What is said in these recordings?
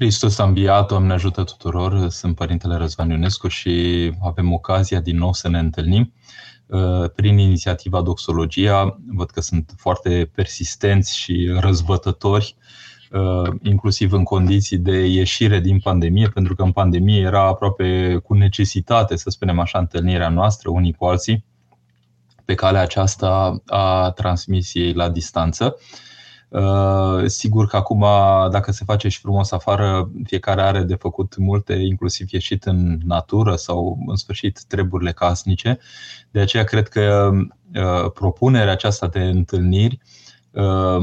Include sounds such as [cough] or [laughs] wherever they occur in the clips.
Hristos a înviat, Doamne ajută tuturor, sunt Părintele Răzvan Ionescu și avem ocazia din nou să ne întâlnim uh, prin inițiativa Doxologia. Văd că sunt foarte persistenți și răzbătători, uh, inclusiv în condiții de ieșire din pandemie, pentru că în pandemie era aproape cu necesitate, să spunem așa, întâlnirea noastră unii cu alții pe calea aceasta a transmisiei la distanță. Uh, sigur că acum, dacă se face și frumos afară, fiecare are de făcut multe, inclusiv ieșit în natură sau, în sfârșit, treburile casnice. De aceea, cred că uh, propunerea aceasta de întâlniri uh,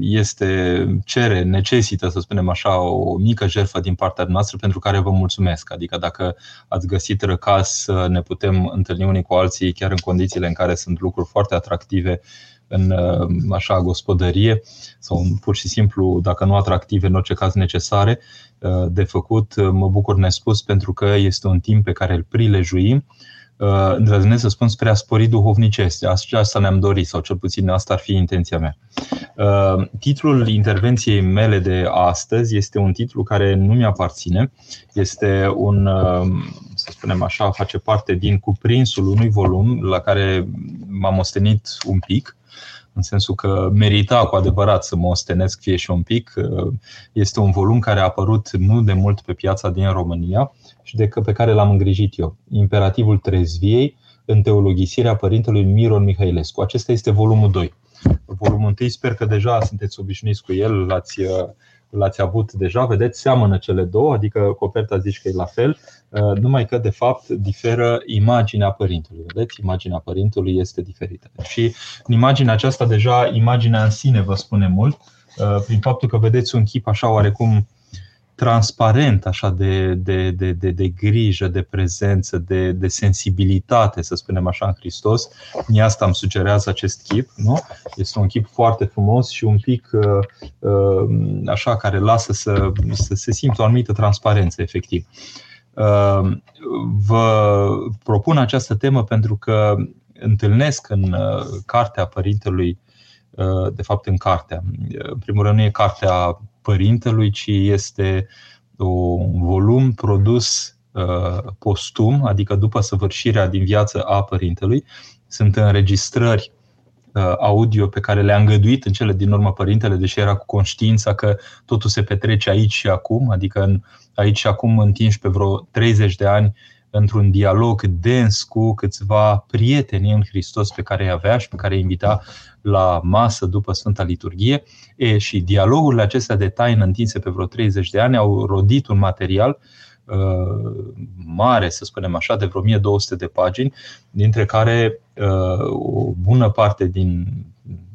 este, cere, necesită, să spunem așa, o mică jertfă din partea noastră pentru care vă mulțumesc. Adică dacă ați găsit răcas să ne putem întâlni unii cu alții chiar în condițiile în care sunt lucruri foarte atractive în uh, așa gospodărie sau pur și simplu, dacă nu atractive, în orice caz necesare uh, de făcut. Uh, mă bucur nespus pentru că este un timp pe care îl prilejuim îndrăznesc să spun spre a spori duhovnicesc. Asta ne-am dorit, sau cel puțin asta ar fi intenția mea. Titlul intervenției mele de astăzi este un titlu care nu mi-aparține. Este un, să spunem așa, face parte din cuprinsul unui volum la care m-am ostenit un pic în sensul că merita cu adevărat să mă ostenesc fie și un pic. Este un volum care a apărut nu de mult pe piața din România și de pe care l-am îngrijit eu. Imperativul trezviei în teologisirea părintelui Miron Mihailescu. Acesta este volumul 2. Volumul 1 sper că deja sunteți obișnuiți cu el, l-ați l-ați avut deja, vedeți, seamănă cele două, adică coperta zici că e la fel, uh, numai că de fapt diferă imaginea părintelui. Vedeți, imaginea părintelui este diferită. Și în imaginea aceasta deja, imaginea în sine vă spune mult, uh, prin faptul că vedeți un chip așa oarecum transparent așa de, de, de, de, de grijă, de prezență, de, de sensibilitate, să spunem așa, în Hristos. Mie asta îmi sugerează acest chip. Nu? Este un chip foarte frumos și un pic uh, uh, așa care lasă să, să se simtă o anumită transparență, efectiv. Uh, vă propun această temă pentru că întâlnesc în cartea părintelui, de fapt în cartea, în primul rând nu e cartea părintelui, ci este un volum produs uh, postum, adică după săvârșirea din viață a părintelui. Sunt înregistrări uh, audio pe care le-a îngăduit în cele din urmă părintele, deși era cu conștiința că totul se petrece aici și acum, adică în, aici și acum întinși pe vreo 30 de ani într-un dialog dens cu câțiva prieteni în Hristos pe care îi avea și pe care îi invita la masă după Sfânta Liturghie. E, și dialogurile acestea de taină întinse pe vreo 30 de ani au rodit un material uh, mare, să spunem așa, de vreo 1200 de pagini, dintre care uh, o bună parte din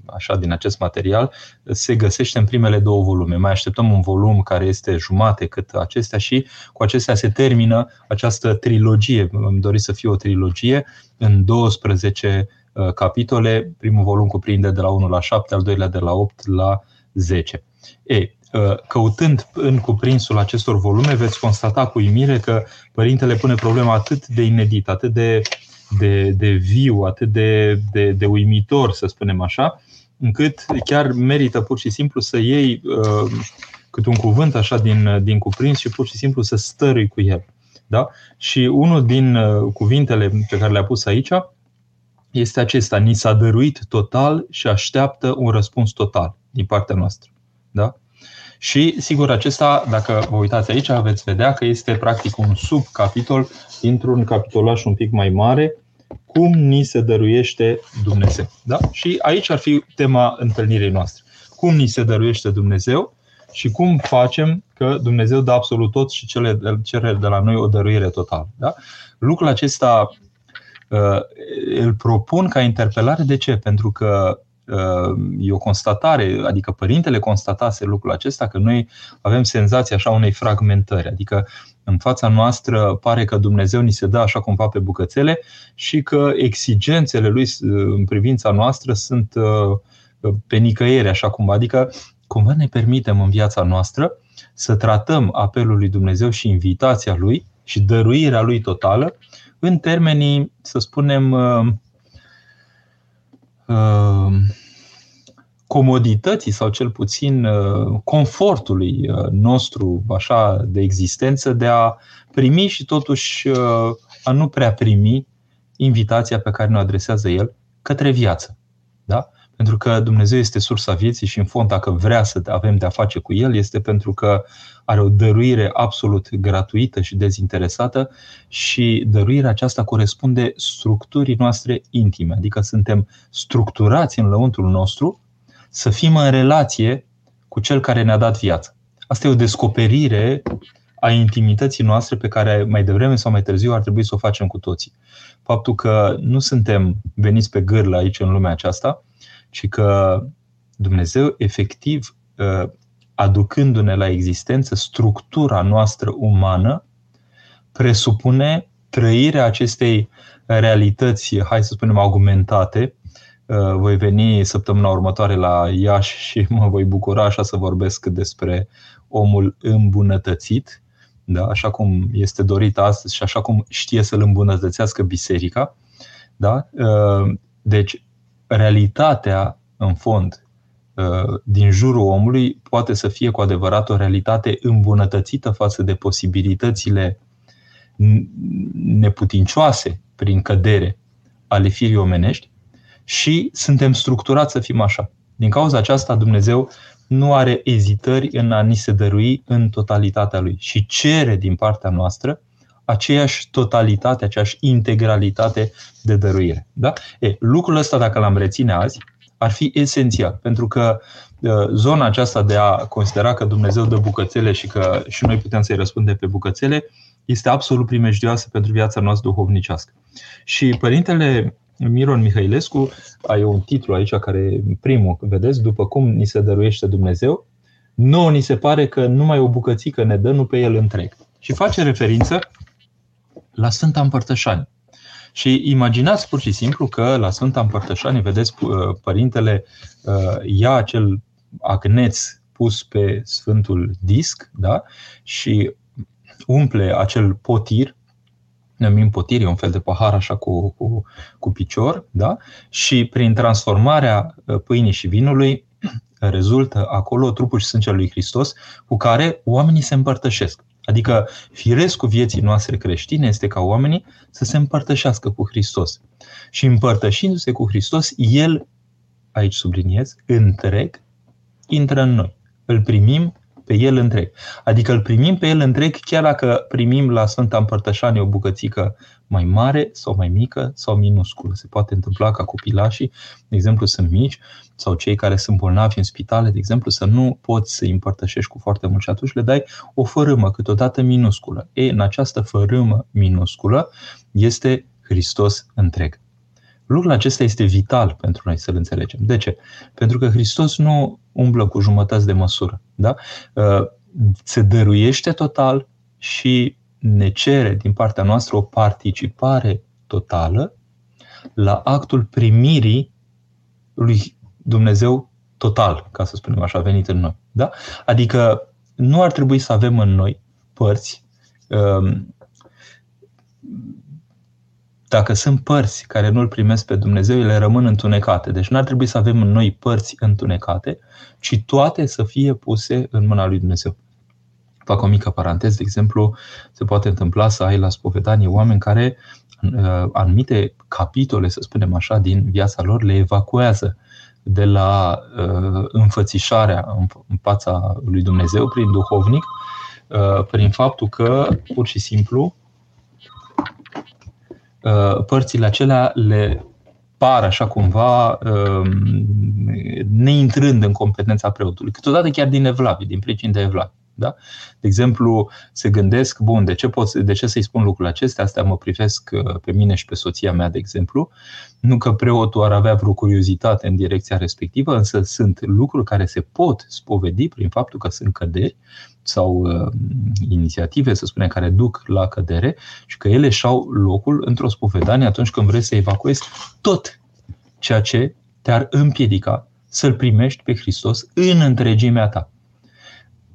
așa, din acest material se găsește în primele două volume. Mai așteptăm un volum care este jumate cât acestea și cu acestea se termină această trilogie. Îmi dori să fie o trilogie în 12 uh, capitole. Primul volum cuprinde de la 1 la 7, al doilea de la 8 la 10. E, uh, căutând în cuprinsul acestor volume, veți constata cu uimire că părintele pune problema atât de inedită, atât de, de, de viu, atât de, de, de uimitor, să spunem așa, încât chiar merită pur și simplu să iei uh, cât un cuvânt așa din, din cuprins și pur și simplu să stărui cu el. Da? Și unul din uh, cuvintele pe care le-a pus aici este acesta, ni s-a dăruit total și așteaptă un răspuns total din partea noastră. Da? Și, sigur, acesta, dacă vă uitați aici, veți vedea că este practic un subcapitol dintr-un capitolaș un pic mai mare, cum ni se dăruiește Dumnezeu. Da? Și aici ar fi tema întâlnirii noastre. Cum ni se dăruiește Dumnezeu și cum facem că Dumnezeu dă absolut tot și cele, cere de la noi o dăruire totală. Da? Lucrul acesta uh, îl propun ca interpelare. De ce? Pentru că uh, e o constatare, adică părintele constatase lucrul acesta, că noi avem senzația așa unei fragmentări, adică în fața noastră pare că Dumnezeu ni se dă așa cumva pe bucățele și că exigențele lui în privința noastră sunt uh, pe nicăieri, așa cumva. Adică cumva ne permitem în viața noastră să tratăm apelul lui Dumnezeu și invitația lui și dăruirea lui totală în termenii, să spunem, uh, uh, comodității sau cel puțin uh, confortului uh, nostru așa de existență de a primi și totuși uh, a nu prea primi invitația pe care ne adresează El către viață. Da? Pentru că Dumnezeu este sursa vieții și în fond dacă vrea să avem de-a face cu El este pentru că are o dăruire absolut gratuită și dezinteresată și dăruirea aceasta corespunde structurii noastre intime, adică suntem structurați în lăuntrul nostru să fim în relație cu Cel care ne-a dat viață. Asta e o descoperire a intimității noastre pe care mai devreme sau mai târziu ar trebui să o facem cu toții. Faptul că nu suntem veniți pe gârlă aici în lumea aceasta, ci că Dumnezeu efectiv ă, aducându-ne la existență structura noastră umană, presupune trăirea acestei realități, hai să spunem, augmentate, Uh, voi veni săptămâna următoare la Iași și mă voi bucura așa să vorbesc despre omul îmbunătățit, da? așa cum este dorit astăzi și așa cum știe să-l îmbunătățească biserica. Da? Uh, deci, realitatea, în fond, uh, din jurul omului poate să fie cu adevărat o realitate îmbunătățită față de posibilitățile neputincioase prin cădere ale firii omenești, și suntem structurați să fim așa. Din cauza aceasta, Dumnezeu nu are ezitări în a ni se dărui în totalitatea Lui și cere din partea noastră aceeași totalitate, aceeași integralitate de dăruire. Da? E, lucrul ăsta, dacă l-am reține azi, ar fi esențial, pentru că ă, zona aceasta de a considera că Dumnezeu dă bucățele și că și noi putem să-i răspundem pe bucățele, este absolut primejdioasă pentru viața noastră duhovnicească. Și Părintele Miron Mihailescu, ai un titlu aici care, primul, vedeți, după cum ni se dăruiește Dumnezeu, nouă ni se pare că numai o bucățică ne dă, nu pe el întreg. Și face referință la Sfânta Împărtășanie. Și imaginați pur și simplu că la Sfânta Împărtășanie, vedeți, părintele uh, ia acel agneț pus pe Sfântul Disc da? și umple acel potir numim potiri, un fel de pahar așa cu, cu, cu picior, da? și prin transformarea uh, pâinii și vinului [clears throat] rezultă acolo trupul și sângele lui Hristos cu care oamenii se împărtășesc. Adică firescul vieții noastre creștine este ca oamenii să se împărtășească cu Hristos. Și împărtășindu-se cu Hristos, El, aici subliniez, întreg, intră în noi. Îl primim pe el întreg. Adică îl primim pe el întreg chiar dacă primim la Sfânta Împărtășanie o bucățică mai mare sau mai mică sau minusculă. Se poate întâmpla ca copilașii, de exemplu, sunt mici sau cei care sunt bolnavi în spitale, de exemplu, să nu poți să îi împărtășești cu foarte mult și atunci le dai o fărâmă câteodată minusculă. E, în această fărâmă minusculă este Hristos întreg. Lucrul acesta este vital pentru noi să-l înțelegem. De ce? Pentru că Hristos nu umblă cu jumătăți de măsură. Da? Uh, se dăruiește total și ne cere din partea noastră o participare totală la actul primirii lui Dumnezeu total, ca să spunem așa, venit în noi. Da? Adică nu ar trebui să avem în noi părți um, dacă sunt părți care nu-L primesc pe Dumnezeu, ele rămân întunecate. Deci nu ar trebui să avem în noi părți întunecate, ci toate să fie puse în mâna lui Dumnezeu. Fac o mică paranteză, de exemplu, se poate întâmpla să ai la spovedanie oameni care uh, anumite capitole, să spunem așa, din viața lor le evacuează de la uh, înfățișarea în, în fața lui Dumnezeu prin duhovnic, uh, prin faptul că pur și simplu Uh, părțile acelea le par așa cumva um, neintrând în competența preotului, câteodată chiar din evlavie, din pricini de evlavie. Da? De exemplu, se gândesc, bun, de ce, pot, de ce să-i spun lucrurile acestea? Astea mă privesc uh, pe mine și pe soția mea, de exemplu. Nu că preotul ar avea vreo curiozitate în direcția respectivă, însă sunt lucruri care se pot spovedi prin faptul că sunt căderi sau uh, inițiative, să spunem, care duc la cădere și că ele și-au locul într-o spovedanie atunci când vrei să evacuezi tot ceea ce te-ar împiedica să-L primești pe Hristos în întregimea ta.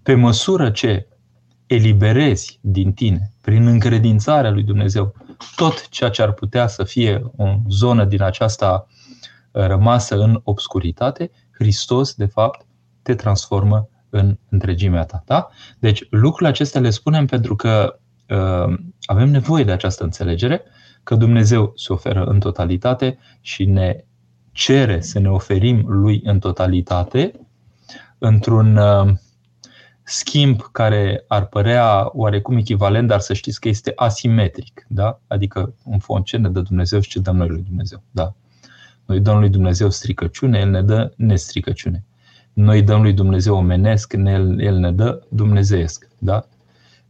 Pe măsură ce eliberezi din tine, prin încredințarea lui Dumnezeu, tot ceea ce ar putea să fie o zonă din aceasta rămasă în obscuritate, Hristos, de fapt, te transformă în întregimea ta. Da? Deci lucrurile acestea le spunem pentru că uh, avem nevoie de această înțelegere, că Dumnezeu se oferă în totalitate și ne cere să ne oferim lui în totalitate într-un uh, schimb care ar părea oarecum echivalent, dar să știți că este asimetric. Da? Adică, în fond, ce ne dă Dumnezeu și ce dăm noi lui Dumnezeu. Da. Noi dăm lui Dumnezeu stricăciune, El ne dă nestricăciune. Noi dăm lui Dumnezeu omenesc, El, El ne dă dumnezeiesc. Da?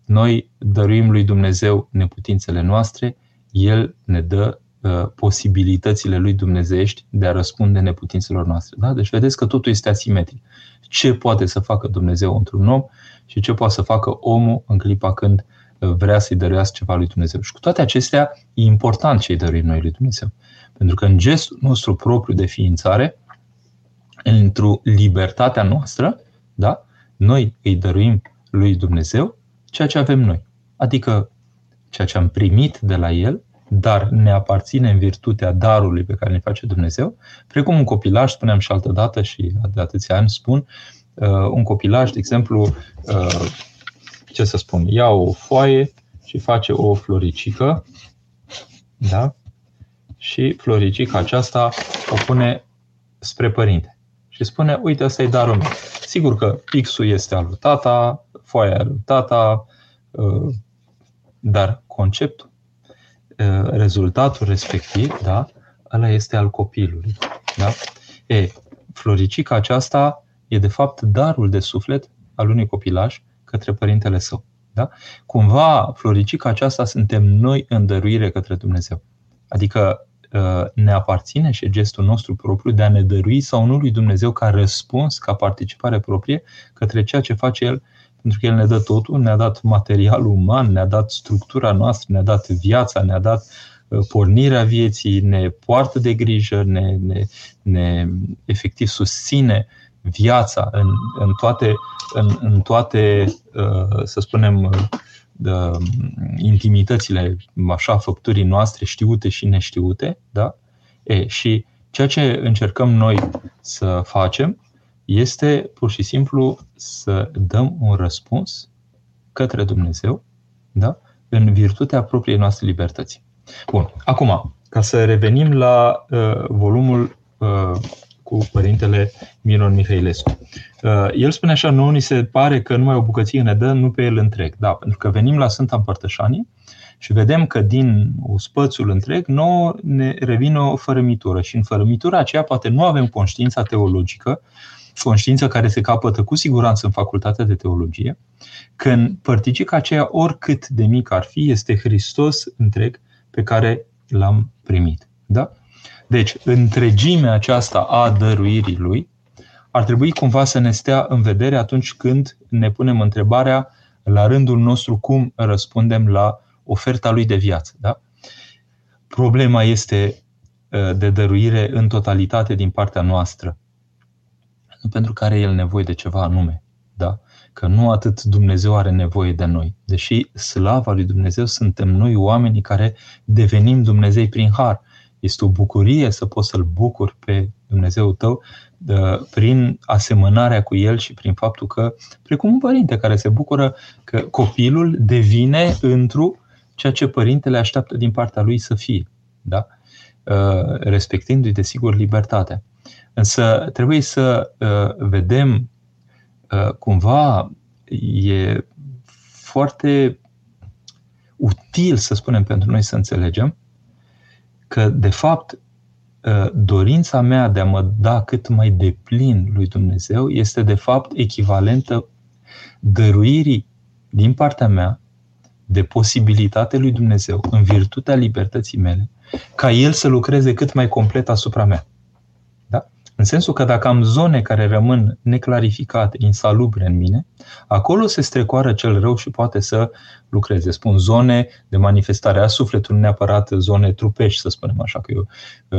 Noi dăruim lui Dumnezeu neputințele noastre, El ne dă uh, posibilitățile lui dumnezeiești de a răspunde neputințelor noastre. Da? Deci vedeți că totul este asimetric. Ce poate să facă Dumnezeu într-un om și ce poate să facă omul în clipa când uh, vrea să-i dăruiască ceva lui Dumnezeu. Și cu toate acestea, e important ce-i dăruim noi lui Dumnezeu. Pentru că în gestul nostru propriu de ființare, într-o libertatea noastră, da? noi îi dăruim lui Dumnezeu ceea ce avem noi. Adică ceea ce am primit de la El, dar ne aparține în virtutea darului pe care ne face Dumnezeu, precum un copilaj, spuneam și altă dată și de atâția ani spun, uh, un copilaj, de exemplu, uh, ce să spun, ia o foaie și face o floricică, da? și floricica aceasta o pune spre părinte și spune, uite, ăsta e darul meu. Sigur că pixul este al lui tata, foaia al lui tata, uh, dar conceptul, uh, rezultatul respectiv, da, ăla este al copilului. Da? E, floricica aceasta e de fapt darul de suflet al unui copilaj către părintele său. Da? Cumva, floricica aceasta suntem noi în dăruire către Dumnezeu. Adică Uh, ne aparține și gestul nostru propriu de a ne dărui sau nu lui Dumnezeu ca răspuns, ca participare proprie către ceea ce face El, pentru că El ne dă totul, ne-a dat materialul uman, ne-a dat structura noastră, ne-a dat viața, ne-a dat uh, pornirea vieții, ne poartă de grijă, ne, ne, ne efectiv susține viața în, în toate, în, în toate uh, să spunem, de intimitățile, așa, făpturii noastre știute și neștiute, da? E, și ceea ce încercăm noi să facem este pur și simplu să dăm un răspuns către Dumnezeu, da? în virtutea propriei noastre libertăți. Bun, acum, ca să revenim la uh, volumul uh, cu părintele Miron Mihailescu. Uh, el spune așa, nouă ni se pare că numai o bucăție ne dă, nu pe el întreg. Da, pentru că venim la Sfânta Împărtășanie și vedem că din spățul întreg nouă ne revine o fărămitură și în fărămitura aceea poate nu avem conștiința teologică, conștiință care se capătă cu siguranță în facultatea de teologie, când părticica aceea, oricât de mic ar fi, este Hristos întreg pe care l-am primit. Da? Deci, întregimea aceasta a dăruirii lui ar trebui cumva să ne stea în vedere atunci când ne punem întrebarea la rândul nostru cum răspundem la oferta lui de viață. Da? Problema este ă, de dăruire în totalitate din partea noastră, pentru care el nevoie de ceva anume. Da? Că nu atât Dumnezeu are nevoie de noi, deși slava lui Dumnezeu suntem noi oamenii care devenim Dumnezei prin har. Este o bucurie să poți să-L bucuri pe Dumnezeu tău prin asemănarea cu El și prin faptul că, precum un părinte care se bucură că copilul devine într-o ceea ce părintele așteaptă din partea lui să fie, da? Uh, respectându-i, desigur, libertatea. Însă trebuie să uh, vedem uh, cumva e foarte util, să spunem, pentru noi să înțelegem că, de fapt, ă, dorința mea de a mă da cât mai deplin lui Dumnezeu este, de fapt, echivalentă dăruirii din partea mea de posibilitate lui Dumnezeu, în virtutea libertății mele, ca El să lucreze cât mai complet asupra mea. În sensul că dacă am zone care rămân neclarificate, insalubre în mine, acolo se strecoară cel rău și poate să lucreze. Spun zone de manifestare a sufletului, neapărat zone trupești, să spunem așa, că eu,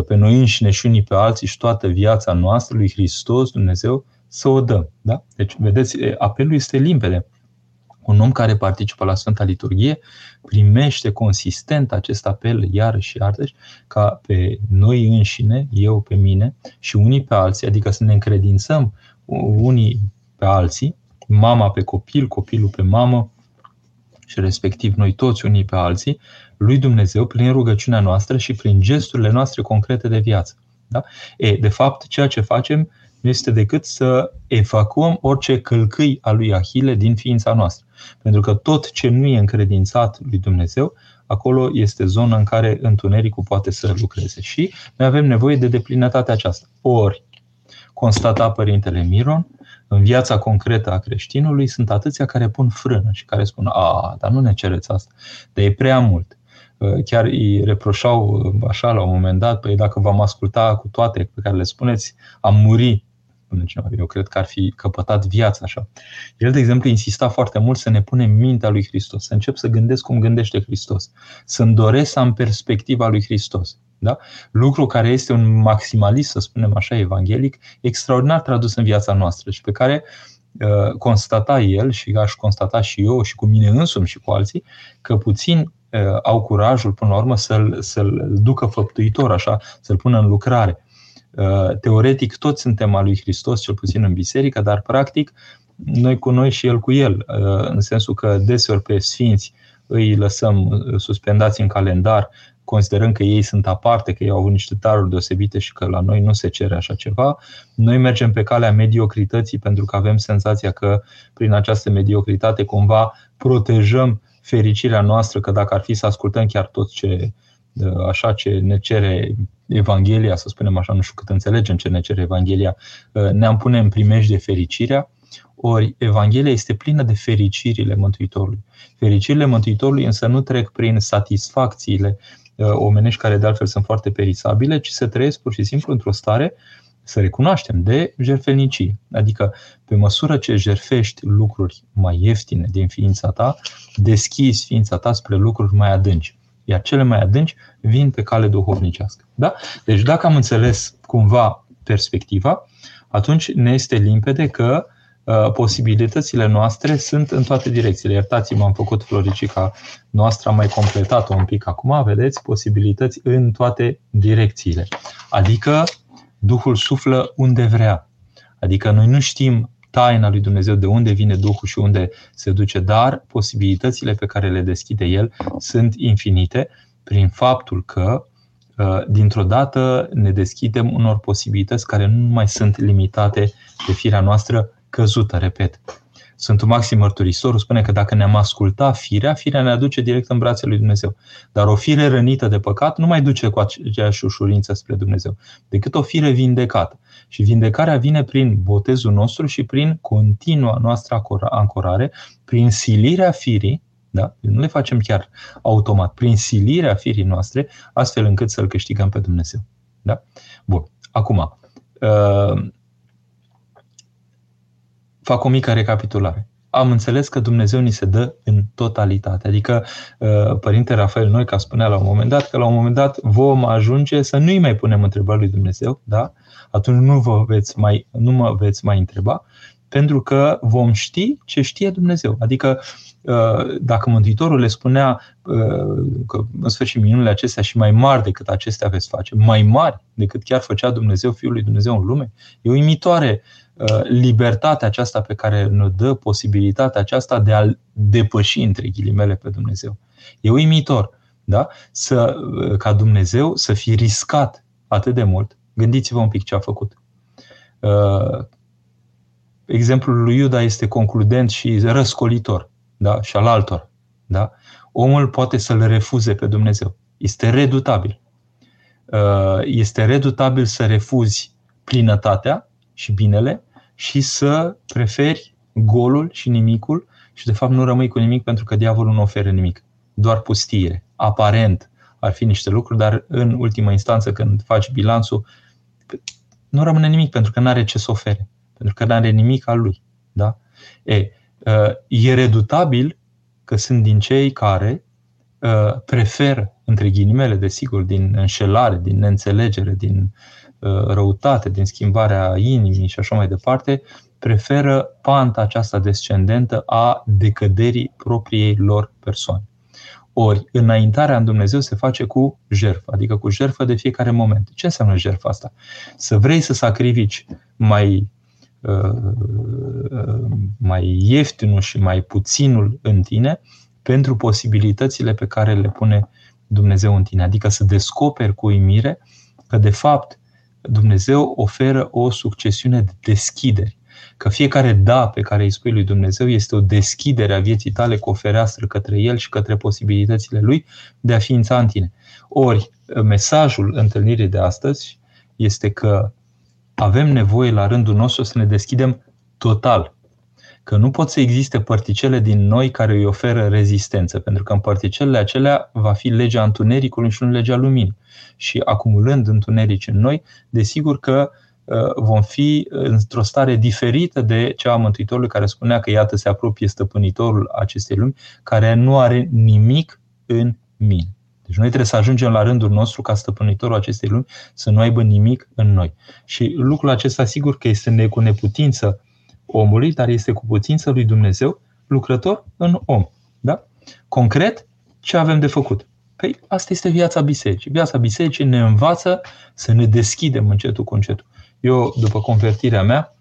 pe noi înșine și unii pe alții și toată viața noastră lui Hristos, Dumnezeu, să o dăm. Da? Deci, vedeți, apelul este limpede. Un om care participă la Sfânta Liturghie primește consistent acest apel iarăși și iarăși ca pe noi înșine, eu pe mine și unii pe alții, adică să ne încredințăm unii pe alții, mama pe copil, copilul pe mamă și respectiv noi toți unii pe alții, lui Dumnezeu prin rugăciunea noastră și prin gesturile noastre concrete de viață. Da? E, de fapt, ceea ce facem nu este decât să evacuăm orice călcâi a lui Ahile din ființa noastră. Pentru că tot ce nu e încredințat lui Dumnezeu, acolo este zona în care întunericul poate să lucreze. Și noi avem nevoie de deplinătatea aceasta. Ori, constata Părintele Miron, în viața concretă a creștinului sunt atâția care pun frână și care spun, a, dar nu ne cereți asta, dar e prea mult. Chiar îi reproșau așa la un moment dat, păi dacă v-am asculta cu toate pe care le spuneți, am muri spune cineva. Eu cred că ar fi căpătat viața așa. El, de exemplu, insista foarte mult să ne punem mintea lui Hristos, să încep să gândesc cum gândește Hristos, să-mi doresc să am perspectiva lui Hristos. Da? Lucru care este un maximalist, să spunem așa, evanghelic, extraordinar tradus în viața noastră și pe care uh, constata el și aș constata și eu și cu mine însumi și cu alții, că puțin uh, au curajul, până la urmă, să-l, să-l ducă făptuitor, așa, să-l pună în lucrare. Uh, teoretic toți suntem al lui Hristos, cel puțin în biserică, dar practic noi cu noi și El cu El, uh, în sensul că deseori pe sfinți îi lăsăm uh, suspendați în calendar, considerăm că ei sunt aparte, că ei au avut niște daruri deosebite și că la noi nu se cere așa ceva. Noi mergem pe calea mediocrității pentru că avem senzația că prin această mediocritate cumva protejăm fericirea noastră, că dacă ar fi să ascultăm chiar tot ce așa ce ne cere Evanghelia, să spunem așa, nu știu cât înțelegem ce ne cere Evanghelia, ne-am pune în primești de fericirea, ori Evanghelia este plină de fericirile Mântuitorului. Fericirile Mântuitorului însă nu trec prin satisfacțiile omenești care de altfel sunt foarte perisabile, ci se trăiesc pur și simplu într-o stare să recunoaștem, de jertfelnicie. Adică, pe măsură ce jerfești lucruri mai ieftine din ființa ta, deschizi ființa ta spre lucruri mai adânci iar cele mai adânci vin pe cale duhovnicească. Da? Deci dacă am înțeles cumva perspectiva, atunci ne este limpede că uh, posibilitățile noastre sunt în toate direcțiile. Iertați-mă, am făcut floricica noastră, am mai completat-o un pic acum, vedeți, posibilități în toate direcțiile. Adică Duhul suflă unde vrea. Adică noi nu știm taina lui Dumnezeu, de unde vine Duhul și unde se duce, dar posibilitățile pe care le deschide El sunt infinite prin faptul că uh, dintr-o dată ne deschidem unor posibilități care nu mai sunt limitate de firea noastră căzută, repet. Sfântul Maxim Mărturisitorul spune că dacă ne-am asculta firea, firea ne aduce direct în brațele lui Dumnezeu. Dar o fire rănită de păcat nu mai duce cu aceeași ușurință spre Dumnezeu, decât o fire vindecată. Și vindecarea vine prin botezul nostru și prin continua noastră ancorare, prin silirea firii, da? nu le facem chiar automat, prin silirea firii noastre, astfel încât să-L câștigăm pe Dumnezeu. Da? Bun. Acum, uh, fac o mică recapitulare. Am înțeles că Dumnezeu ni se dă în totalitate. Adică uh, Părinte Rafael Noica spunea la un moment dat că la un moment dat vom ajunge să nu-i mai punem întrebări lui Dumnezeu, da? Atunci nu, vă veți mai, nu mă veți mai întreba, pentru că vom ști ce știe Dumnezeu. Adică uh, dacă Mântuitorul le spunea uh, că în sfârșit minunile acestea și mai mari decât acestea veți face, mai mari decât chiar făcea Dumnezeu, Fiul lui Dumnezeu în lume, e uimitoare uh, libertatea aceasta pe care ne dă posibilitatea aceasta de a depăși între ghilimele pe Dumnezeu. E uimitor, da? Să, ca Dumnezeu să fi riscat atât de mult Gândiți-vă un pic ce a făcut. Uh, exemplul lui Iuda este concludent și răscolitor, da? și al altor. Da? Omul poate să-l refuze pe Dumnezeu. Este redutabil. Uh, este redutabil să refuzi plinătatea și binele și să preferi golul și nimicul și de fapt nu rămâi cu nimic pentru că diavolul nu oferă nimic. Doar pustire. Aparent ar fi niște lucruri, dar în ultima instanță când faci bilanțul, nu rămâne nimic pentru că nu are ce să ofere, pentru că nu are nimic al lui. Da? E, uh, e redutabil că sunt din cei care uh, preferă, între ghilimele, desigur, din înșelare, din neînțelegere, din uh, răutate, din schimbarea inimii și așa mai departe, preferă panta aceasta descendentă a decăderii propriei lor persoane. Ori, înaintarea în Dumnezeu se face cu jertfă, adică cu jertfă de fiecare moment. Ce înseamnă jertfa asta? Să vrei să sacrifici mai, uh, uh, mai ieftinul și mai puținul în tine pentru posibilitățile pe care le pune Dumnezeu în tine. Adică să descoperi cu uimire că, de fapt, Dumnezeu oferă o succesiune de deschideri că fiecare da pe care îi spui lui Dumnezeu este o deschidere a vieții tale cu o fereastră către El și către posibilitățile Lui de a ființa în tine. Ori, mesajul întâlnirii de astăzi este că avem nevoie la rândul nostru să ne deschidem total. Că nu pot să existe particele din noi care îi oferă rezistență, pentru că în particelele acelea va fi legea întunericului și nu legea luminii. Și acumulând întunerici în noi, desigur că Uh, vom fi într-o stare diferită de cea a Mântuitorului care spunea că iată se apropie stăpânitorul acestei lumi, care nu are nimic în mine. Deci noi trebuie să ajungem la rândul nostru ca stăpânitorul acestei lumi să nu aibă nimic în noi. Și lucrul acesta sigur că este cu neputință omului, dar este cu putință lui Dumnezeu, lucrător în om. Da? Concret, ce avem de făcut? Păi asta este viața bisericii. Viața bisericii ne învață să ne deschidem încetul cu încetul. Eu, după convertirea mea,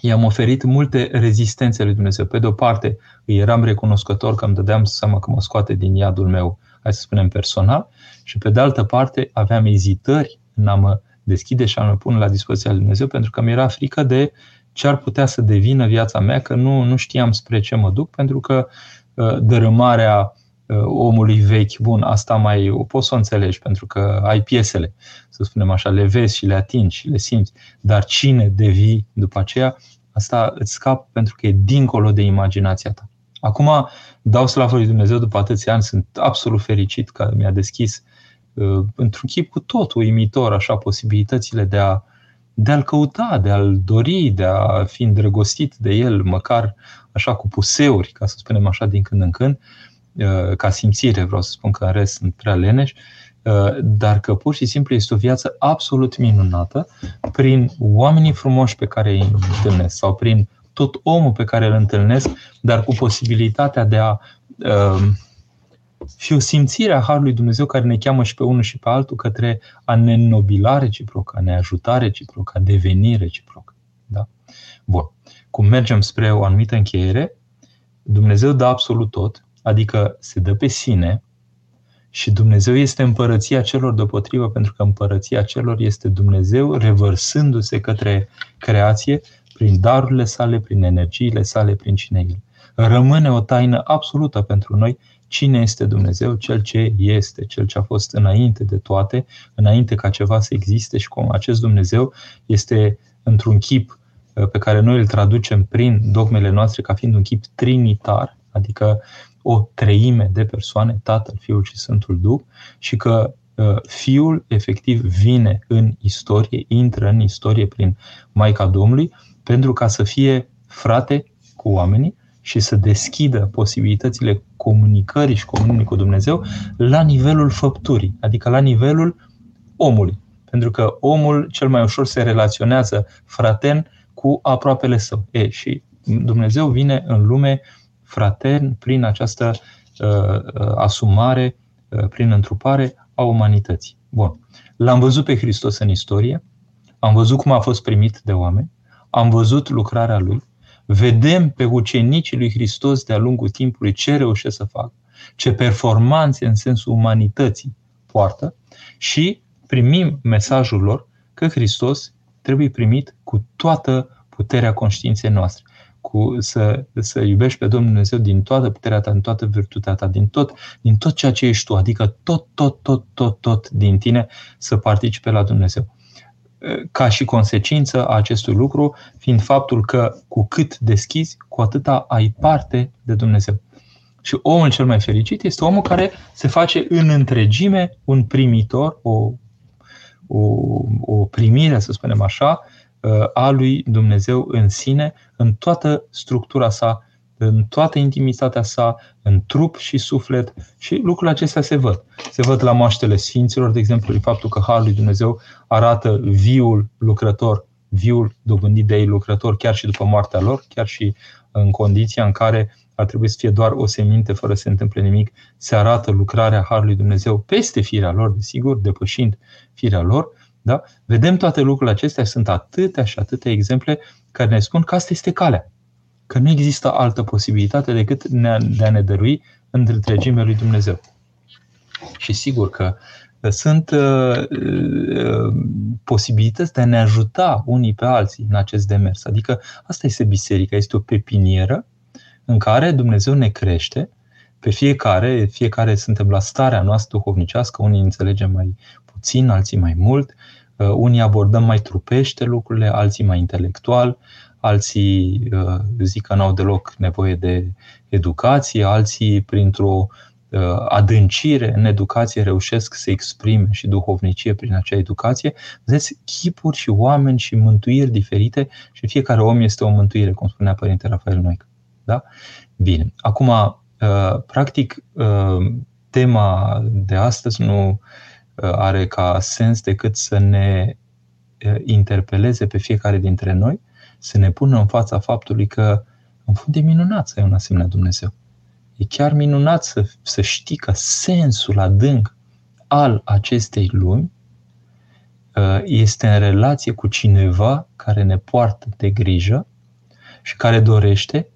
i-am oferit multe rezistențe lui Dumnezeu. Pe de o parte, îi eram recunoscător că îmi dădeam seama că mă scoate din iadul meu, hai să spunem, personal, și pe de altă parte aveam ezitări în a mă deschide și a mă pune la dispoziția lui Dumnezeu, pentru că mi era frică de ce ar putea să devină viața mea, că nu, nu știam spre ce mă duc, pentru că uh, dărâmarea Uh, omului vechi, bun, asta mai o poți să o înțelegi pentru că ai piesele, să spunem așa, le vezi și le atingi și le simți, dar cine devii după aceea, asta îți scap pentru că e dincolo de imaginația ta. Acum dau slavă lui Dumnezeu după atâția ani, sunt absolut fericit că mi-a deschis uh, într-un chip cu tot uimitor așa posibilitățile de a de a-l căuta, de a-l dori, de a fi îndrăgostit de el, măcar așa cu puseuri, ca să spunem așa, din când în când, Uh, ca simțire, vreau să spun că în rest sunt prea leneși, uh, dar că pur și simplu este o viață absolut minunată prin oamenii frumoși pe care îi întâlnesc sau prin tot omul pe care îl întâlnesc, dar cu posibilitatea de a uh, fi o simțire a Harului Dumnezeu care ne cheamă și pe unul și pe altul către a ne înnobila reciproc, a ne ajuta reciproc, a deveni reciproc. Da? Bun. Cum mergem spre o anumită încheiere, Dumnezeu dă absolut tot, adică se dă pe sine și Dumnezeu este împărăția celor deopotrivă, pentru că împărăția celor este Dumnezeu revărsându-se către creație prin darurile sale, prin energiile sale, prin cine El. Rămâne o taină absolută pentru noi cine este Dumnezeu, cel ce este, cel ce a fost înainte de toate, înainte ca ceva să existe și cum acest Dumnezeu este într-un chip uh, pe care noi îl traducem prin dogmele noastre ca fiind un chip trinitar, adică o treime de persoane, Tatăl, Fiul și Sfântul Duh, și că uh, Fiul efectiv vine în istorie, intră în istorie prin Maica Domnului, pentru ca să fie frate cu oamenii și să deschidă posibilitățile comunicării și comunicării cu Dumnezeu la nivelul făpturii, adică la nivelul omului. Pentru că omul cel mai ușor se relaționează fraten cu aproapele său. E, și Dumnezeu vine în lume uh, fratern prin această uh, uh, asumare, uh, prin întrupare a umanității. Bun. L-am văzut pe Hristos în istorie, am văzut cum a fost primit de oameni, am văzut lucrarea lui, vedem pe ucenicii lui Hristos de-a lungul timpului ce reușesc să facă, ce performanțe în sensul umanității poartă și primim mesajul lor că Hristos trebuie primit cu toată puterea conștiinței noastre cu, să, să iubești pe Domnul Dumnezeu din toată puterea ta, din toată virtutea ta, din tot, din tot ceea ce ești tu, adică tot, tot, tot, tot, tot din tine să participe la Dumnezeu. Ca și consecință a acestui lucru, fiind faptul că cu cât deschizi, cu atâta ai parte de Dumnezeu. Și omul cel mai fericit este omul care se face în întregime un primitor, o, o, o primire, să spunem așa, Uh, a lui Dumnezeu în sine, în toată structura sa, în toată intimitatea sa, în trup și suflet și lucrurile acestea se văd. Se văd la moaștele Sfinților, de exemplu, prin faptul că Harul lui Dumnezeu arată viul lucrător viul dobândit de ei lucrători chiar și după moartea lor, chiar și în condiția în care ar trebui să fie doar o seminte fără să se întâmple nimic, se arată lucrarea Harului Dumnezeu peste firea lor, desigur, depășind firea lor. Da? Vedem toate lucrurile acestea, sunt atâtea și atâtea exemple care ne spun că asta este calea. Că nu există altă posibilitate decât de a ne dărui întregimea lui Dumnezeu. Și sigur că sunt uh, uh, posibilități de a ne ajuta unii pe alții în acest demers. Adică asta este biserica, este o pepinieră în care Dumnezeu ne crește pe fiecare, fiecare suntem la starea noastră duhovnicească, unii înțelegem mai puțin, alții mai mult, uh, unii abordăm mai trupește lucrurile, alții mai intelectual, alții zic că n-au deloc nevoie de educație, alții printr-o Uh, adâncire în educație reușesc să exprime și duhovnicie prin acea educație, vedeți chipuri și oameni și mântuiri diferite și fiecare om este o mântuire, cum spunea Părinte Rafael Noic. Da? Bine. Acum, uh, practic, uh, tema de astăzi nu are ca sens decât să ne interpeleze pe fiecare dintre noi, să ne pună în fața faptului că în fond e minunat să ai un asemenea Dumnezeu. E chiar minunat să, să știi că sensul adânc al acestei lumi uh, este în relație cu cineva care ne poartă de grijă și care dorește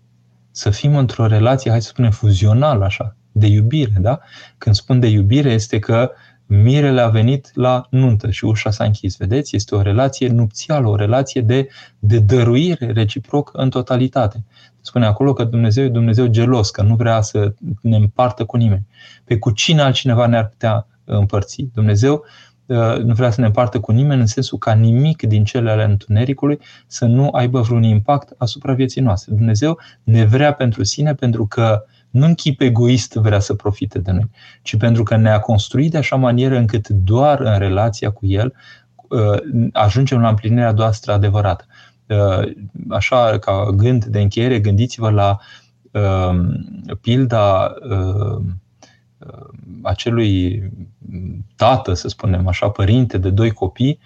să fim într-o relație, hai să spunem, fuzională, așa, de iubire, da? Când spun de iubire, este că mirele a venit la nuntă și ușa s-a închis. Vedeți? Este o relație nupțială, o relație de, de dăruire reciprocă în totalitate. Spune acolo că Dumnezeu e Dumnezeu gelos, că nu vrea să ne împartă cu nimeni. Pe cu cine altcineva ne-ar putea împărți? Dumnezeu uh, nu vrea să ne împartă cu nimeni în sensul ca nimic din cele ale întunericului să nu aibă vreun impact asupra vieții noastre. Dumnezeu ne vrea pentru sine pentru că nu în chip egoist vrea să profite de noi, ci pentru că ne-a construit de așa manieră încât doar în relația cu El uh, ajungem la împlinirea noastră adevărată. Uh, așa, ca gând de încheiere, gândiți-vă la um, pilda uh, acelui tată, să spunem așa, părinte de doi copii,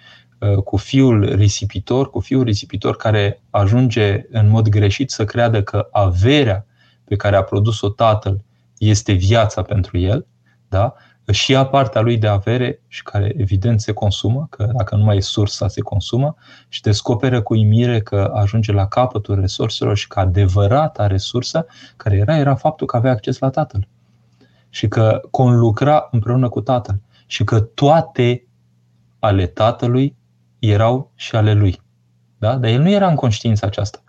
cu fiul risipitor, cu fiul risipitor care ajunge în mod greșit să creadă că averea pe care a produs-o tatăl este viața pentru el, da? și ia partea lui de avere și care evident se consumă, că dacă nu mai e sursa, se consumă și descoperă cu imire că ajunge la capătul resurselor și că adevărata resursă care era, era faptul că avea acces la tatăl și că conlucra împreună cu tatăl și că toate ale tatălui erau și ale lui. Da? Dar el nu era în conștiința aceasta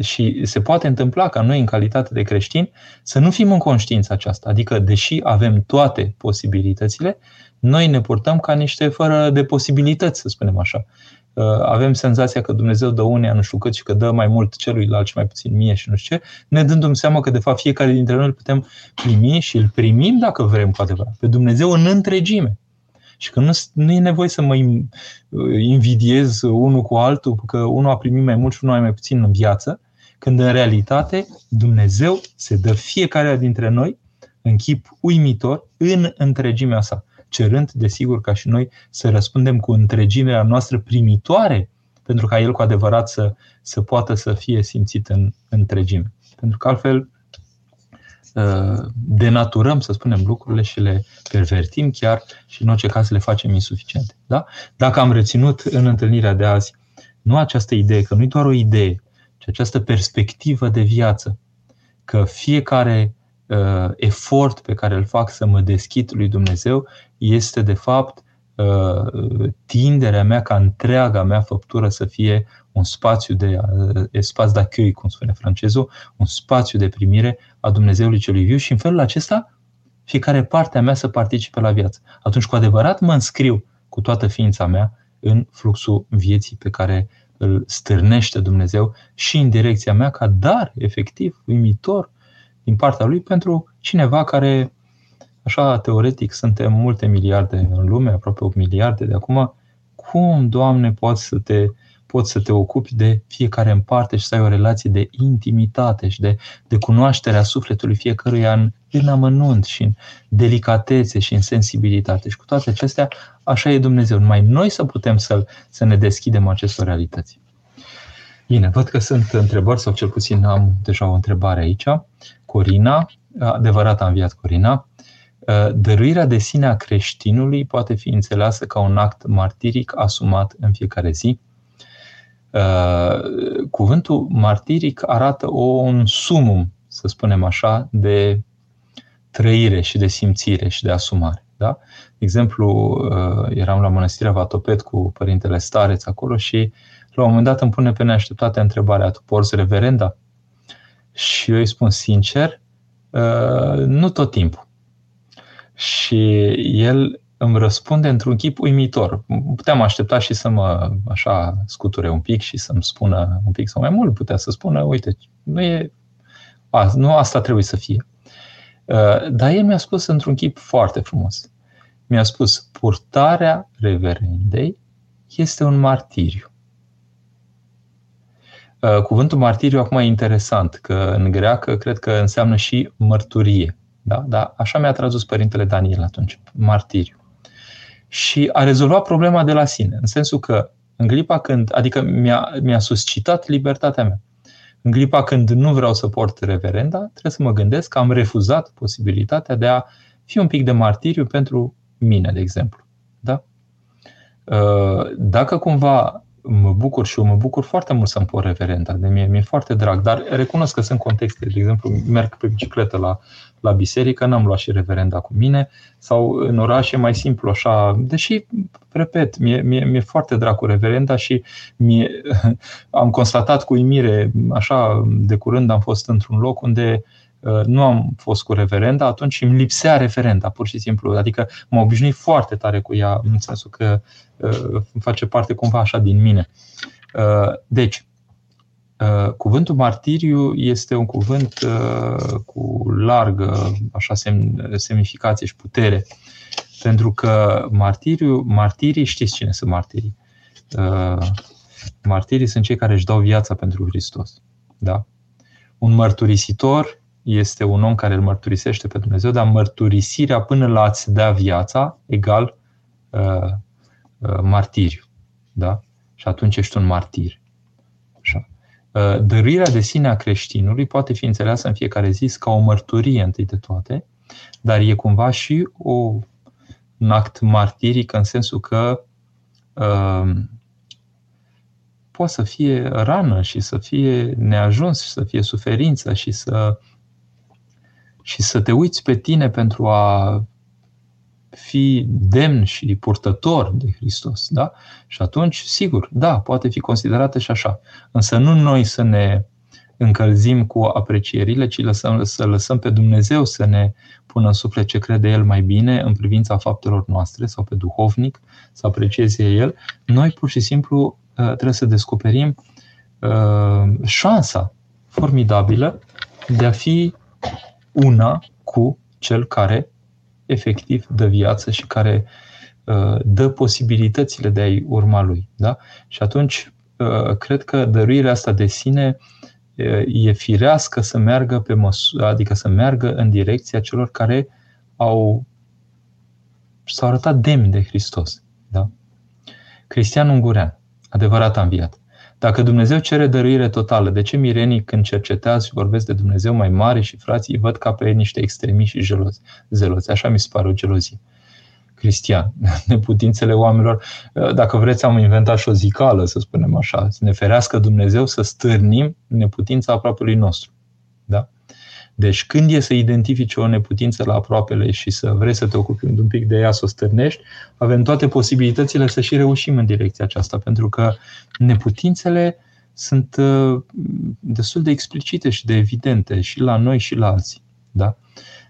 și se poate întâmpla ca noi, în calitate de creștini, să nu fim în conștiința aceasta. Adică, deși avem toate posibilitățile, noi ne purtăm ca niște fără de posibilități, să spunem așa. Uh, avem senzația că Dumnezeu dă unea nu știu cât și că dă mai mult celuilalt și mai puțin mie și nu știu ce, ne dându-mi seama că, de fapt, fiecare dintre noi îl putem primi și îl primim dacă vrem cu adevărat. Pe Dumnezeu în întregime și că nu, nu e nevoie să mă invidiez unul cu altul, că unul a primit mai mult și unul mai puțin în viață, când în realitate Dumnezeu se dă fiecare dintre noi în chip uimitor în întregimea sa, cerând, desigur, ca și noi să răspundem cu întregimea noastră primitoare, pentru ca El cu adevărat să, să poată să fie simțit în întregime. Pentru că altfel Uh, denaturăm, să spunem, lucrurile și le pervertim chiar și în orice caz le facem insuficiente. Da? Dacă am reținut în întâlnirea de azi nu această idee, că nu e doar o idee, ci această perspectivă de viață, că fiecare uh, efort pe care îl fac să mă deschid lui Dumnezeu este de fapt uh, tinderea mea ca întreaga mea făptură să fie un spațiu de espațiu d'accueil, cum spune francezul, un spațiu de primire a Dumnezeului celui viu și în felul acesta fiecare parte a mea să participe la viață. Atunci cu adevărat mă înscriu cu toată ființa mea în fluxul vieții pe care îl stârnește Dumnezeu și în direcția mea ca dar efectiv, uimitor din partea lui pentru cineva care, așa teoretic, suntem multe miliarde în lume, aproape 8 miliarde de acum, cum, Doamne, poți să te poți să te ocupi de fiecare în parte și să ai o relație de intimitate și de, de cunoaștere a sufletului fiecăruia în, în amănunt și în delicatețe și în sensibilitate. Și cu toate acestea, așa e Dumnezeu. Numai noi să putem să, să ne deschidem acestor realități. Bine, văd că sunt întrebări, sau cel puțin am deja o întrebare aici. Corina, adevărat a înviat Corina, dăruirea de sine a creștinului poate fi înțeleasă ca un act martiric asumat în fiecare zi. Cuvântul martiric arată un sumum, să spunem așa, de trăire și de simțire și de asumare. Da? De exemplu, eram la Mănăstirea Vatopet cu părintele Stareț acolo și la un moment dat îmi pune pe neașteptate întrebarea, tu porți reverenda? Și eu îi spun sincer, uh, nu tot timpul. Și el îmi răspunde într-un chip uimitor. Puteam aștepta și să mă așa scuture un pic și să-mi spună un pic sau mai mult. Putea să spună, uite, nu e a, nu asta trebuie să fie. Uh, dar el mi-a spus într-un chip foarte frumos. Mi-a spus, purtarea reverendei este un martiriu. Uh, cuvântul martiriu acum e interesant, că în greacă cred că înseamnă și mărturie. Da? Da? Așa mi-a tradus părintele Daniel atunci, martiriu. Și a rezolvat problema de la sine, în sensul că în clipa când, adică mi-a, mi-a suscitat libertatea mea. În clipa când nu vreau să port reverenda, trebuie să mă gândesc că am refuzat posibilitatea de a fi un pic de martiriu pentru mine, de exemplu. Da? Uh, dacă cumva mă bucur și eu mă bucur foarte mult să-mi pot reverenda. De mie, mi-e foarte drag, dar recunosc că sunt contexte. De exemplu, merg pe bicicletă la, la biserică, n-am luat și reverenda cu mine, sau în oraș e mai simplu așa, deși, repet, mi-e, mi-e, mi-e foarte drag cu reverenda și mi [laughs] am constatat cu uimire, așa, de curând am fost într-un loc unde uh, nu am fost cu reverenda, atunci îmi lipsea referenda, pur și simplu. Adică m-am obișnuit foarte tare cu ea, în sensul că Uh, face parte cumva așa din mine. Uh, deci, uh, cuvântul martiriu este un cuvânt cu largă așa semnificație și putere. Pentru că martiriu, martirii, știți cine sunt martirii? Martirii sunt cei care își dau viața pentru Hristos. Da? Un mărturisitor este un om care îl mărturisește pe Dumnezeu, dar mărturisirea până la a-ți da viața egal Uh, martiriu. Da? Și atunci ești un martir. Așa. Uh, dăruirea de sine a creștinului poate fi înțeleasă în fiecare zi ca o mărturie întâi de toate, dar e cumva și o, un act martiric în sensul că uh, poate să fie rană și să fie neajuns și să fie suferință și să și să te uiți pe tine pentru a fi demn și purtător de Hristos. Da? Și atunci, sigur, da, poate fi considerată și așa. Însă nu noi să ne încălzim cu aprecierile, ci lăsăm, să lăsăm pe Dumnezeu să ne pună în suflet ce crede El mai bine în privința faptelor noastre sau pe duhovnic, să aprecieze El. Noi pur și simplu uh, trebuie să descoperim uh, șansa formidabilă de a fi una cu Cel care efectiv dă viață și care uh, dă posibilitățile de a-i urma lui. Da? Și atunci, uh, cred că dăruirea asta de sine uh, e firească să meargă pe măsură, adică să meargă în direcția celor care au s-au arătat demni de Hristos. Da? Cristian Ungurean, adevărat a înviat. Dacă Dumnezeu cere dăruire totală, de ce mirenii când cercetează și vorbesc de Dumnezeu mai mare și frații îi văd ca pe ei niște extremiști și gelozi, zeloți? Așa mi se pare o gelozie. Cristian, [laughs] neputințele oamenilor, dacă vreți am inventat și o zicală, să spunem așa, să ne ferească Dumnezeu să stârnim neputința aproapelui nostru. Da? Deci când e să identifici o neputință la aproapele și să vrei să te ocupi un pic de ea, să o stârnești, avem toate posibilitățile să și reușim în direcția aceasta, pentru că neputințele sunt uh, destul de explicite și de evidente și la noi și la alții. Da?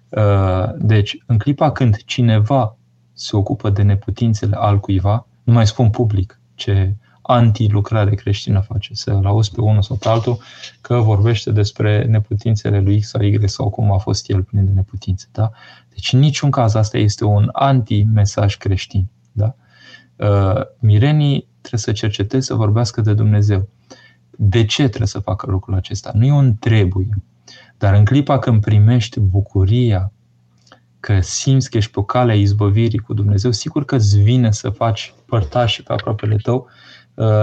Uh, deci, în clipa când cineva se ocupă de neputințele al cuiva, nu mai spun public ce anti-lucrare creștină face. Să-l auzi pe unul sau pe altul că vorbește despre neputințele lui X sau Y sau cum a fost el plin de neputințe. Da? Deci în niciun caz asta este un anti-mesaj creștin. Da? Uh, mirenii trebuie să cerceteze, să vorbească de Dumnezeu. De ce trebuie să facă lucrul acesta? Nu e un trebuie. Dar în clipa când primești bucuria că simți că ești pe o cale a izbăvirii cu Dumnezeu, sigur că îți vine să faci părtași pe aproapele tău Uh,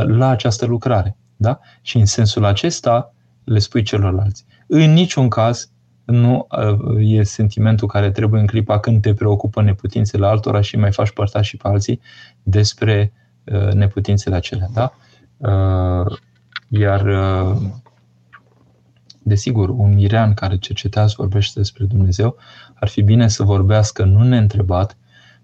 la această lucrare. Da? Și în sensul acesta le spui celorlalți. În niciun caz nu uh, e sentimentul care trebuie în clipa când te preocupă neputințele altora și mai faci părtași și pe alții despre uh, neputințele acelea. Da? Uh, iar, desigur, un mirean care cercetează, vorbește despre Dumnezeu, ar fi bine să vorbească nu neîntrebat,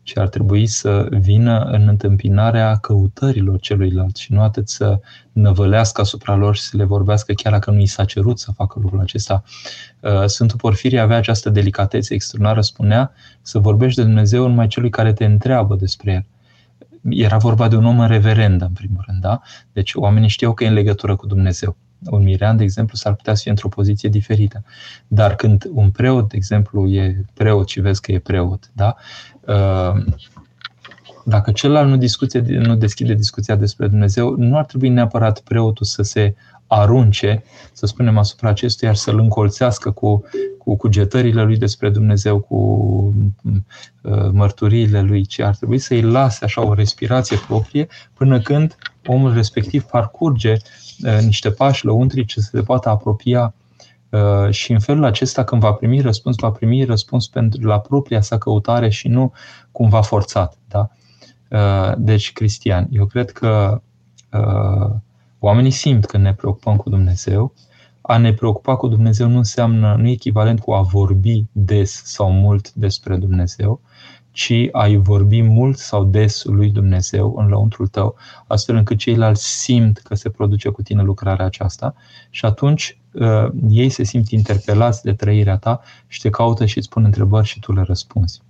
ci ar trebui să vină în întâmpinarea căutărilor celuilalt și nu atât să năvălească asupra lor și să le vorbească chiar dacă nu i s-a cerut să facă lucrul acesta. Uh, Sfântul Porfirie avea această delicatețe extraordinară, spunea să vorbești de Dumnezeu numai celui care te întreabă despre El. Era vorba de un om în reverendă, în primul rând, da? Deci oamenii știau că e în legătură cu Dumnezeu un mirean, de exemplu, s-ar putea să fie într-o poziție diferită. Dar când un preot, de exemplu, e preot și vezi că e preot, da? Uh, dacă celălalt nu, discuție, nu deschide discuția despre Dumnezeu, nu ar trebui neapărat preotul să se arunce, să spunem, asupra acestuia, iar să-l încolțească cu, cu cugetările lui despre Dumnezeu, cu uh, mărturiile lui, ci ar trebui să-i lase așa o respirație proprie până când omul respectiv parcurge uh, niște pași lăuntrici ce se poată apropia Uh, și în felul acesta, când va primi răspuns, va primi răspuns pentru la propria sa căutare și nu cumva forțat. Da? Uh, deci, cristian, eu cred că uh, oamenii simt când ne preocupăm cu Dumnezeu. A ne preocupa cu Dumnezeu nu înseamnă, nu e echivalent cu a vorbi des sau mult despre Dumnezeu, ci ai vorbi mult sau des lui Dumnezeu în lăuntrul tău, astfel încât ceilalți simt că se produce cu tine lucrarea aceasta și atunci uh, ei se simt interpelați de trăirea ta și te caută și îți pun întrebări și tu le răspunzi.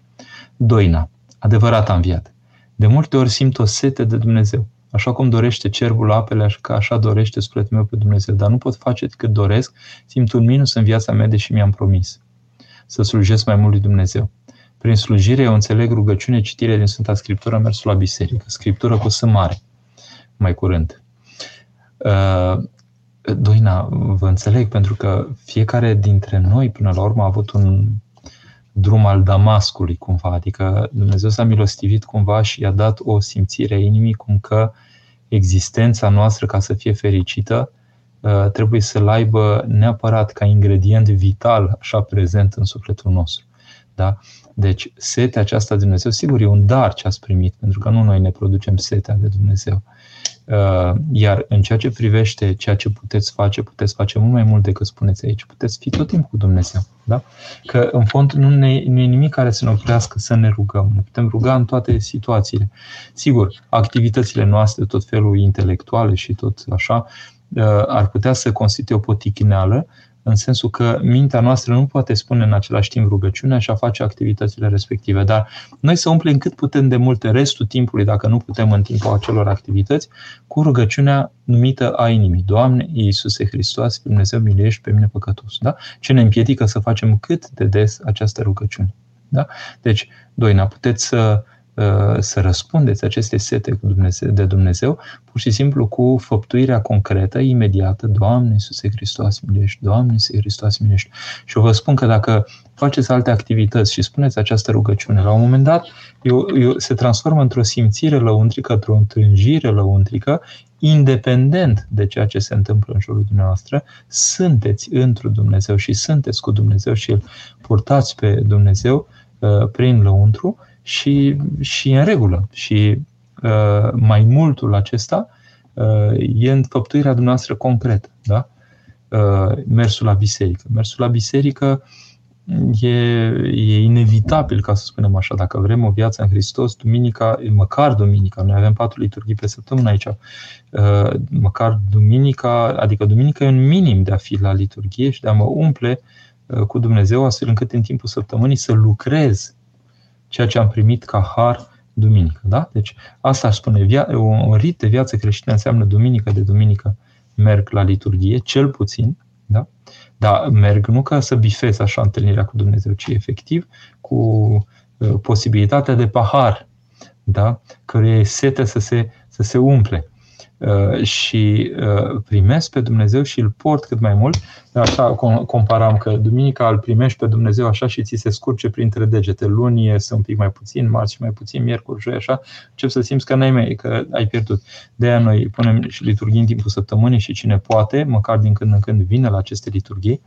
Doina, adevărat înviat. De multe ori simt o sete de Dumnezeu. Așa cum dorește cerbul apele, așa că așa dorește sufletul meu pe Dumnezeu. Dar nu pot face decât doresc, simt un minus în viața mea, deși mi-am promis să slujesc mai mult lui Dumnezeu. Prin slujire eu înțeleg rugăciune, citire din Sfânta Scriptură, mersul la biserică. Scriptură cu S mare, mai curând. Uh, Doina, vă înțeleg, pentru că fiecare dintre noi, până la urmă, a avut un drum al Damascului, cumva. Adică Dumnezeu s-a milostivit cumva și i-a dat o simțire a inimii, cum că existența noastră, ca să fie fericită, uh, trebuie să-l aibă neapărat ca ingredient vital, așa prezent în sufletul nostru. Da? Deci, setea aceasta de Dumnezeu, sigur, e un dar ce ați primit, pentru că nu noi ne producem setea de Dumnezeu. Uh, iar în ceea ce privește ceea ce puteți face, puteți face mult mai mult decât spuneți aici. Puteți fi tot timpul cu Dumnezeu. Da? Că, în fond, nu, ne, nu e nimic care să ne oprească să ne rugăm. Ne putem ruga în toate situațiile. Sigur, activitățile noastre, tot felul intelectuale și tot așa, uh, ar putea să constituie o potichineală, în sensul că mintea noastră nu poate spune în același timp rugăciunea și a face activitățile respective. Dar noi să umplem cât putem de multe restul timpului, dacă nu putem în timpul acelor activități, cu rugăciunea numită a inimii. Doamne, Iisuse Hristos, Dumnezeu miluiește pe mine păcătos. Da? Ce ne împiedică să facem cât de des această rugăciune. Da? Deci, Doina, puteți să Uh, să răspundeți aceste sete de Dumnezeu, pur și simplu cu făptuirea concretă, imediată, Doamne Iisuse Hristos miluiește, Doamne Iisuse Hristos miluiește. Și eu vă spun că dacă faceți alte activități și spuneți această rugăciune, la un moment dat eu, eu, se transformă într-o simțire lăuntrică, într-o întâlnire lăuntrică, independent de ceea ce se întâmplă în jurul dumneavoastră, sunteți într Dumnezeu și sunteți cu Dumnezeu și îl purtați pe Dumnezeu uh, prin lăuntru și, și în regulă. Și uh, mai multul acesta uh, e înfăptuirea dumneavoastră concretă. Da? Uh, mersul la biserică. Mersul la biserică e, e inevitabil, ca să spunem așa, dacă vrem o viață în Hristos, duminica, măcar duminica, noi avem patru liturghii pe săptămână aici, uh, măcar duminica, adică duminica e un minim de a fi la liturghie și de a mă umple uh, cu Dumnezeu, astfel încât în timpul săptămânii să lucrez ceea ce am primit ca har duminică. Da? Deci asta aș spune, via- un rit de viață creștină înseamnă duminică de duminică merg la liturghie, cel puțin, da? Dar merg nu ca să bifez așa întâlnirea cu Dumnezeu, ci efectiv cu uh, posibilitatea de pahar, da? care e sete să se, să se umple. Uh, și uh, primesc pe Dumnezeu și îl port cât mai mult. Așa comparam că duminica îl primești pe Dumnezeu așa și ți se scurge printre degete. Luni este un pic mai puțin, marți mai puțin, miercuri, joi, așa. Încep să simți că, n-ai mai, că ai pierdut. De aia noi punem și liturghii în timpul săptămânii și cine poate, măcar din când în când vine la aceste liturghii.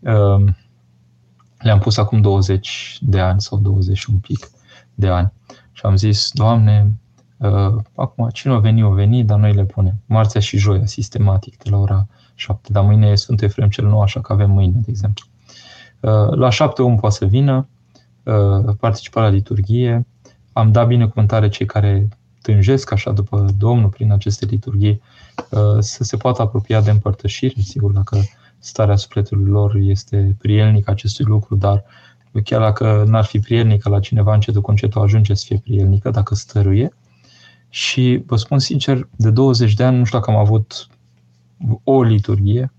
Uh, le-am pus acum 20 de ani sau 20 și un pic de ani. Și am zis, Doamne, Uh, acum, cine o veni, o veni, dar noi le punem. Marțea și joia, sistematic, de la ora 7. Dar mâine e Sfântul Efrem cel Nou, așa că avem mâine, de exemplu. Uh, la 7 om poate să vină, uh, participa la liturghie. Am dat binecuvântare cei care tânjesc așa după Domnul prin aceste liturghii, să se poată apropia de împărtășiri, sigur, dacă starea sufletului lor este prielnică acestui lucru, dar chiar dacă n-ar fi prielnică la cineva, încetul cu încetul ajunge să fie prielnică, dacă stăruie. Și vă spun sincer, de 20 de ani nu știu dacă am avut o liturghie,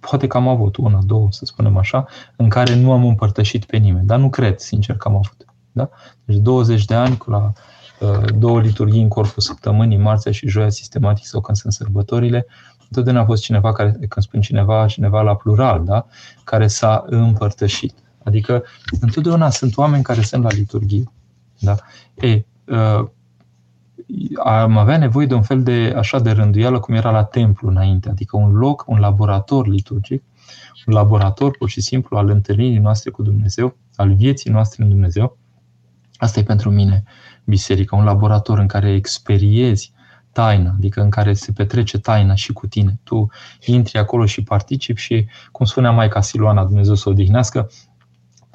poate că am avut una, două, să spunem așa, în care nu am împărtășit pe nimeni. Dar nu cred, sincer, că am avut. Da? Deci 20 de ani cu la uh, două liturghii în corpul săptămânii, marțea și joia sistematic sau când sunt sărbătorile, întotdeauna a fost cineva care, când spun cineva, cineva la plural, da? care s-a împărtășit. Adică întotdeauna sunt oameni care sunt la liturghie. Da? E, uh, am avea nevoie de un fel de așa de rânduială cum era la templu înainte, adică un loc, un laborator liturgic, un laborator pur și simplu al întâlnirii noastre cu Dumnezeu, al vieții noastre în Dumnezeu. Asta e pentru mine biserica, un laborator în care experiezi taina, adică în care se petrece taina și cu tine. Tu intri acolo și participi și, cum spunea Maica Siluana, Dumnezeu să o odihnească,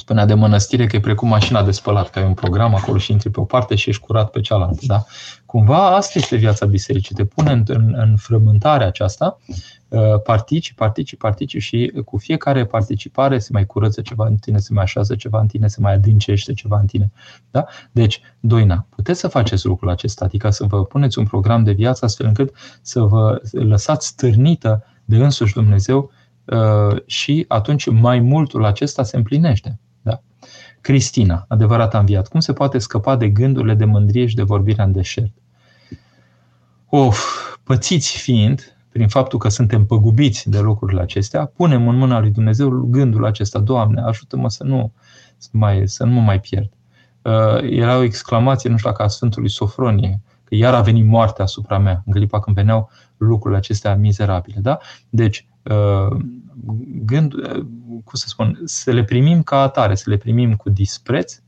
spunea de mănăstire că e precum mașina de spălat, că ai un program acolo și intri pe o parte și ești curat pe cealaltă. Da? Cumva asta este viața bisericii. Te pune în, în, în frământarea aceasta, uh, participi, participi, participi și cu fiecare participare se mai curăță ceva în tine, se mai așează ceva în tine, se mai adâncește ceva în tine. Da? Deci, doina, puteți să faceți lucrul acesta, adică să vă puneți un program de viață astfel încât să vă lăsați stârnită de însuși Dumnezeu uh, și atunci mai multul acesta se împlinește. Cristina, adevărat înviat, cum se poate scăpa de gândurile de mândrie și de vorbirea în deșert? Of, pățiți fiind, prin faptul că suntem păgubiți de lucrurile acestea, punem în mâna lui Dumnezeu gândul acesta, Doamne, ajută-mă să nu, să, mai, să nu mă mai pierd. Uh, era o exclamație, nu știu dacă a Sfântului Sofronie, că iar a venit moartea asupra mea, în clipa când veneau lucrurile acestea mizerabile. Da? Deci, uh, gând, cum să spun, să le primim ca atare, să le primim cu dispreț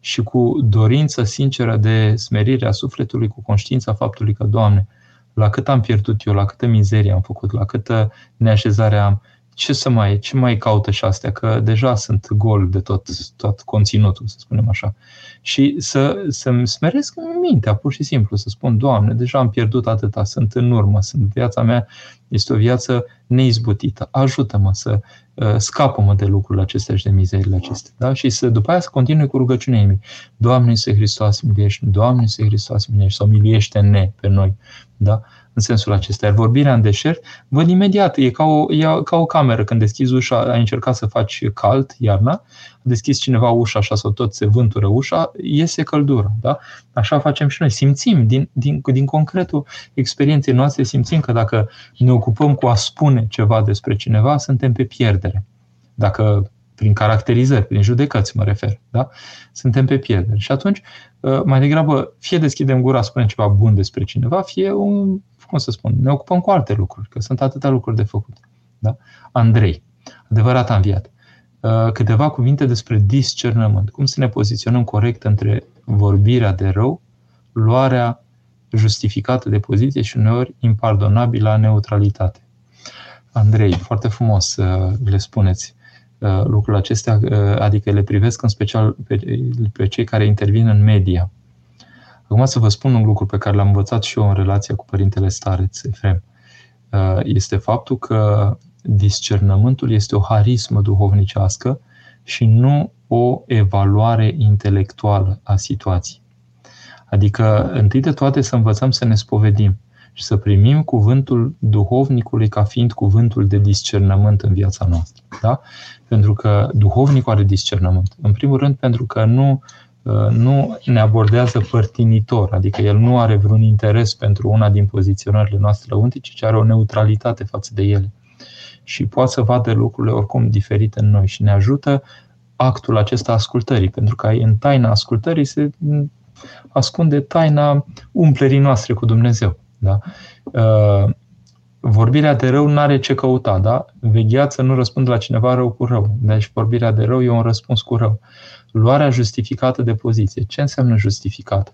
și cu dorință sinceră de smerire a sufletului, cu conștiința faptului că, Doamne, la cât am pierdut eu, la câtă mizerie am făcut, la câtă neașezare am, ce să mai, ce mai caută și astea, că deja sunt gol de tot, tot conținutul, să spunem așa. Și să, să-mi smeresc mintea, pur și simplu, să spun, Doamne, deja am pierdut atâta, sunt în urmă, sunt viața mea, este o viață neizbutită. Ajută-mă să uh, scapă-mă de lucrurile acestea și de mizerile acestea. Da? Și să, după aia să continui cu rugăciunea inimii. Doamne, să Hristos, miliește Doamne, să Hristos, miliește sau miliește-ne pe noi. Da? În sensul acesta. Iar vorbirea în deșert, văd imediat, e ca o, e ca o cameră. Când deschizi ușa, ai încercat să faci cald iarna, a deschis cineva ușa așa sau tot se vântură ușa, iese căldură. Da? Așa facem și noi. Simțim din, din, din concretul experienței noastre, simțim că dacă ne ocupăm cu a spune ceva despre cineva, suntem pe pierdere. Dacă prin caracterizări, prin judecăți mă refer, da? Suntem pe pierdere. Și atunci, mai degrabă, fie deschidem gura, spunem ceva bun despre cineva, fie un cum să spun, ne ocupăm cu alte lucruri, că sunt atâtea lucruri de făcut. Da? Andrei, adevărat înviat. Uh, câteva cuvinte despre discernământ. Cum să ne poziționăm corect între vorbirea de rău, luarea justificată de poziție și uneori impardonabilă neutralitate. Andrei, foarte frumos să le spuneți uh, lucrurile acestea, uh, adică le privesc în special pe, pe cei care intervin în media. Acum să vă spun un lucru pe care l-am învățat și eu în relația cu părintele Stareț, Efrem. Uh, este faptul că discernământul este o harismă duhovnicească și nu o evaluare intelectuală a situației. Adică, întâi de toate, să învățăm să ne spovedim și să primim cuvântul duhovnicului ca fiind cuvântul de discernământ în viața noastră. Da? Pentru că duhovnicul are discernământ. În primul rând, pentru că nu uh, nu ne abordează părtinitor, adică el nu are vreun interes pentru una din poziționările noastre lăuntice, ci are o neutralitate față de ele. Și poate să vadă lucrurile oricum diferite în noi și ne ajută actul acesta ascultării, pentru că în taina ascultării se ascunde taina umplerii noastre cu Dumnezeu. Da? Uh, vorbirea de rău nu are ce căuta, da? Vegheați să nu răspund la cineva rău cu rău. Deci vorbirea de rău e un răspuns cu rău. Luarea justificată de poziție. Ce înseamnă justificată?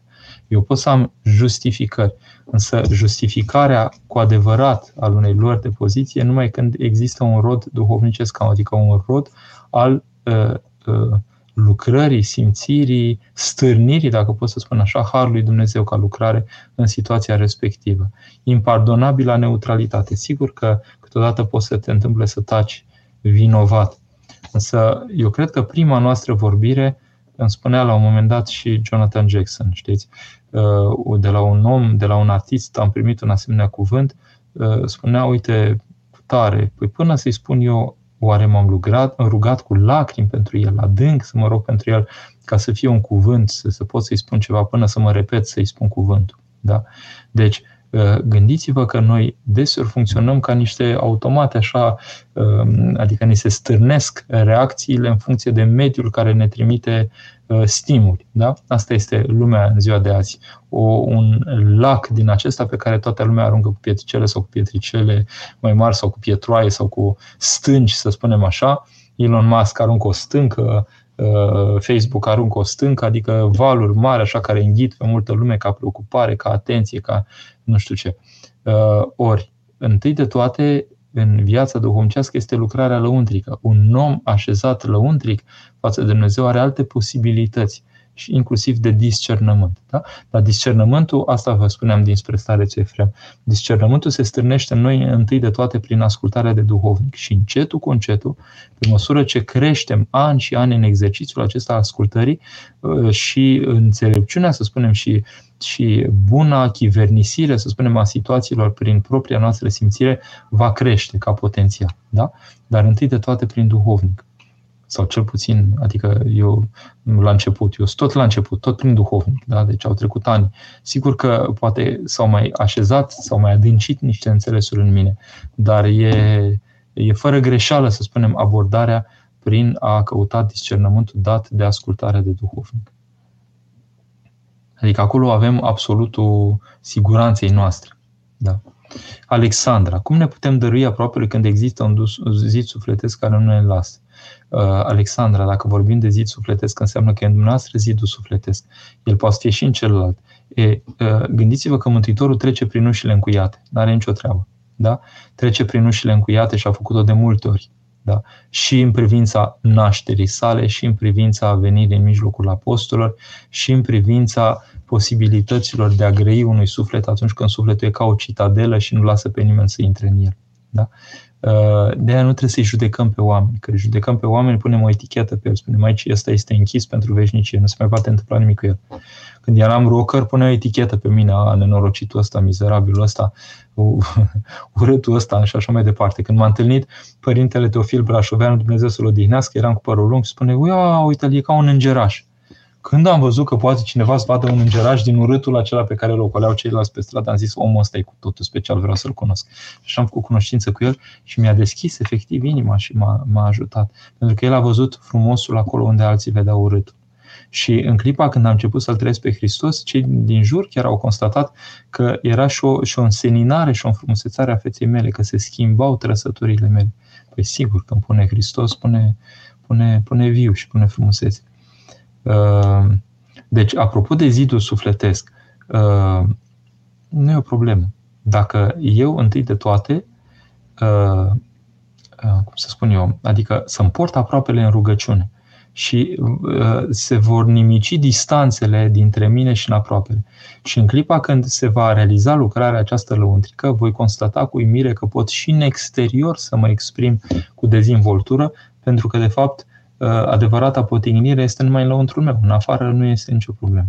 Eu pot să am justificări, însă justificarea cu adevărat al unei luări de poziție numai când există un rod duhovnicesc, adică un rod al uh, uh, lucrării, simțirii, stârnirii, dacă pot să spun așa, Harului Dumnezeu ca lucrare în situația respectivă. Impardonabilă neutralitate. Sigur că câteodată poți să te întâmple să taci vinovat. Însă eu cred că prima noastră vorbire îmi spunea la un moment dat și Jonathan Jackson, știți, uh, de la un om, de la un artist am primit un asemenea cuvânt, uh, spunea, uite, tare, păi până să-i spun eu Oare m-am rugat, rugat cu lacrimi pentru el, adânc să mă rog pentru el, ca să fie un cuvânt, să, să pot să-i spun ceva până să mă repet să-i spun cuvântul. Da? Deci, uh, gândiți-vă că noi deseori funcționăm ca niște automate, așa, um, adică ni se stârnesc reacțiile în funcție de mediul care ne trimite uh, stimuli. Da? Asta este lumea în ziua de azi. O, un lac din acesta pe care toată lumea aruncă cu pietricele sau cu pietricele mai mari sau cu pietroaie sau cu stânci, să spunem așa. Elon Musk aruncă o stâncă, uh, Facebook aruncă o stâncă, adică valuri mari așa care înghit pe multă lume ca preocupare, ca atenție, ca nu știu ce. Uh, ori, întâi de toate, în viața duhovnicească este lucrarea lăuntrică. Un om așezat lăuntric față de Dumnezeu are alte posibilități și inclusiv de discernământ. Da? Dar discernământul, asta vă spuneam dinspre stare Efrem, discernământul se strânește în noi întâi de toate prin ascultarea de duhovnic și încetul cu încetul, pe măsură ce creștem ani și ani în exercițiul acesta ascultării uh, și înțelepciunea, să spunem, și, și buna chivernisire, să spunem, a situațiilor prin propria noastră simțire, va crește ca potențial. Da? Dar întâi de toate prin duhovnic sau cel puțin, adică eu la început, eu sunt tot la început, tot prin duhovnic, da? deci au trecut ani. Sigur că poate s-au mai așezat, s-au mai adâncit niște înțelesuri în mine, dar e, e fără greșeală, să spunem, abordarea prin a căuta discernământul dat de ascultare de duhovnic. Adică acolo avem absolutul siguranței noastre. Da. Alexandra, cum ne putem dărui aproape când există un zid sufletesc care nu ne lasă? Uh, Alexandra, dacă vorbim de zid sufletesc, înseamnă că e în dumneavoastră zidul sufletesc. El poate fi și în celălalt. E, uh, gândiți-vă că Mântuitorul trece prin ușile încuiate. Nu are nicio treabă. Da? Trece prin ușile încuiate și a făcut-o de multe ori. Da? Și în privința nașterii sale, și în privința venirii în mijlocul apostolilor, și în privința posibilităților de a grăi unui suflet atunci când sufletul e ca o citadelă și nu lasă pe nimeni să intre în el. Da? De aia nu trebuie să-i judecăm pe oameni, că judecăm pe oameni, punem o etichetă pe el, spunem aici ăsta este închis pentru veșnicie, nu se mai poate întâmpla nimic cu el. Când eram rocker, punea o etichetă pe mine, a, nenorocitul ăsta, mizerabilul ăsta, [laughs] urâtul ăsta și așa mai departe. Când m-a întâlnit părintele Teofil Brașoveanu, Dumnezeu să-l odihnească, eram cu părul lung și spune, uia, uite, e ca un îngeraș. Când am văzut că poate cineva să vadă un îngeraș din urâtul acela pe care îl ocoleau ceilalți pe stradă, am zis, omul ăsta e cu totul special, vreau să-l cunosc. Și am făcut cunoștință cu el și mi-a deschis efectiv inima și m-a, m-a ajutat. Pentru că el a văzut frumosul acolo unde alții vedeau urâtul. Și în clipa când am început să-L trăiesc pe Hristos, cei din jur chiar au constatat că era și o, și o înseninare și o înfrumusețare a feței mele, că se schimbau trăsăturile mele. Păi sigur, când pune Hristos, pune, pune, pune viu și pune frumusețe. Uh, deci, apropo de zidul sufletesc, uh, nu e o problemă. Dacă eu, întâi de toate, uh, cum să spun eu, adică să-mi port aproapele în rugăciune și se vor nimici distanțele dintre mine și în aproapele. Și în clipa când se va realiza lucrarea aceasta lăuntrică, voi constata cu uimire că pot și în exterior să mă exprim cu dezvoltură, pentru că, de fapt, Uh, adevărata potignire este numai în lăuntrul meu. În afară nu este nicio problemă.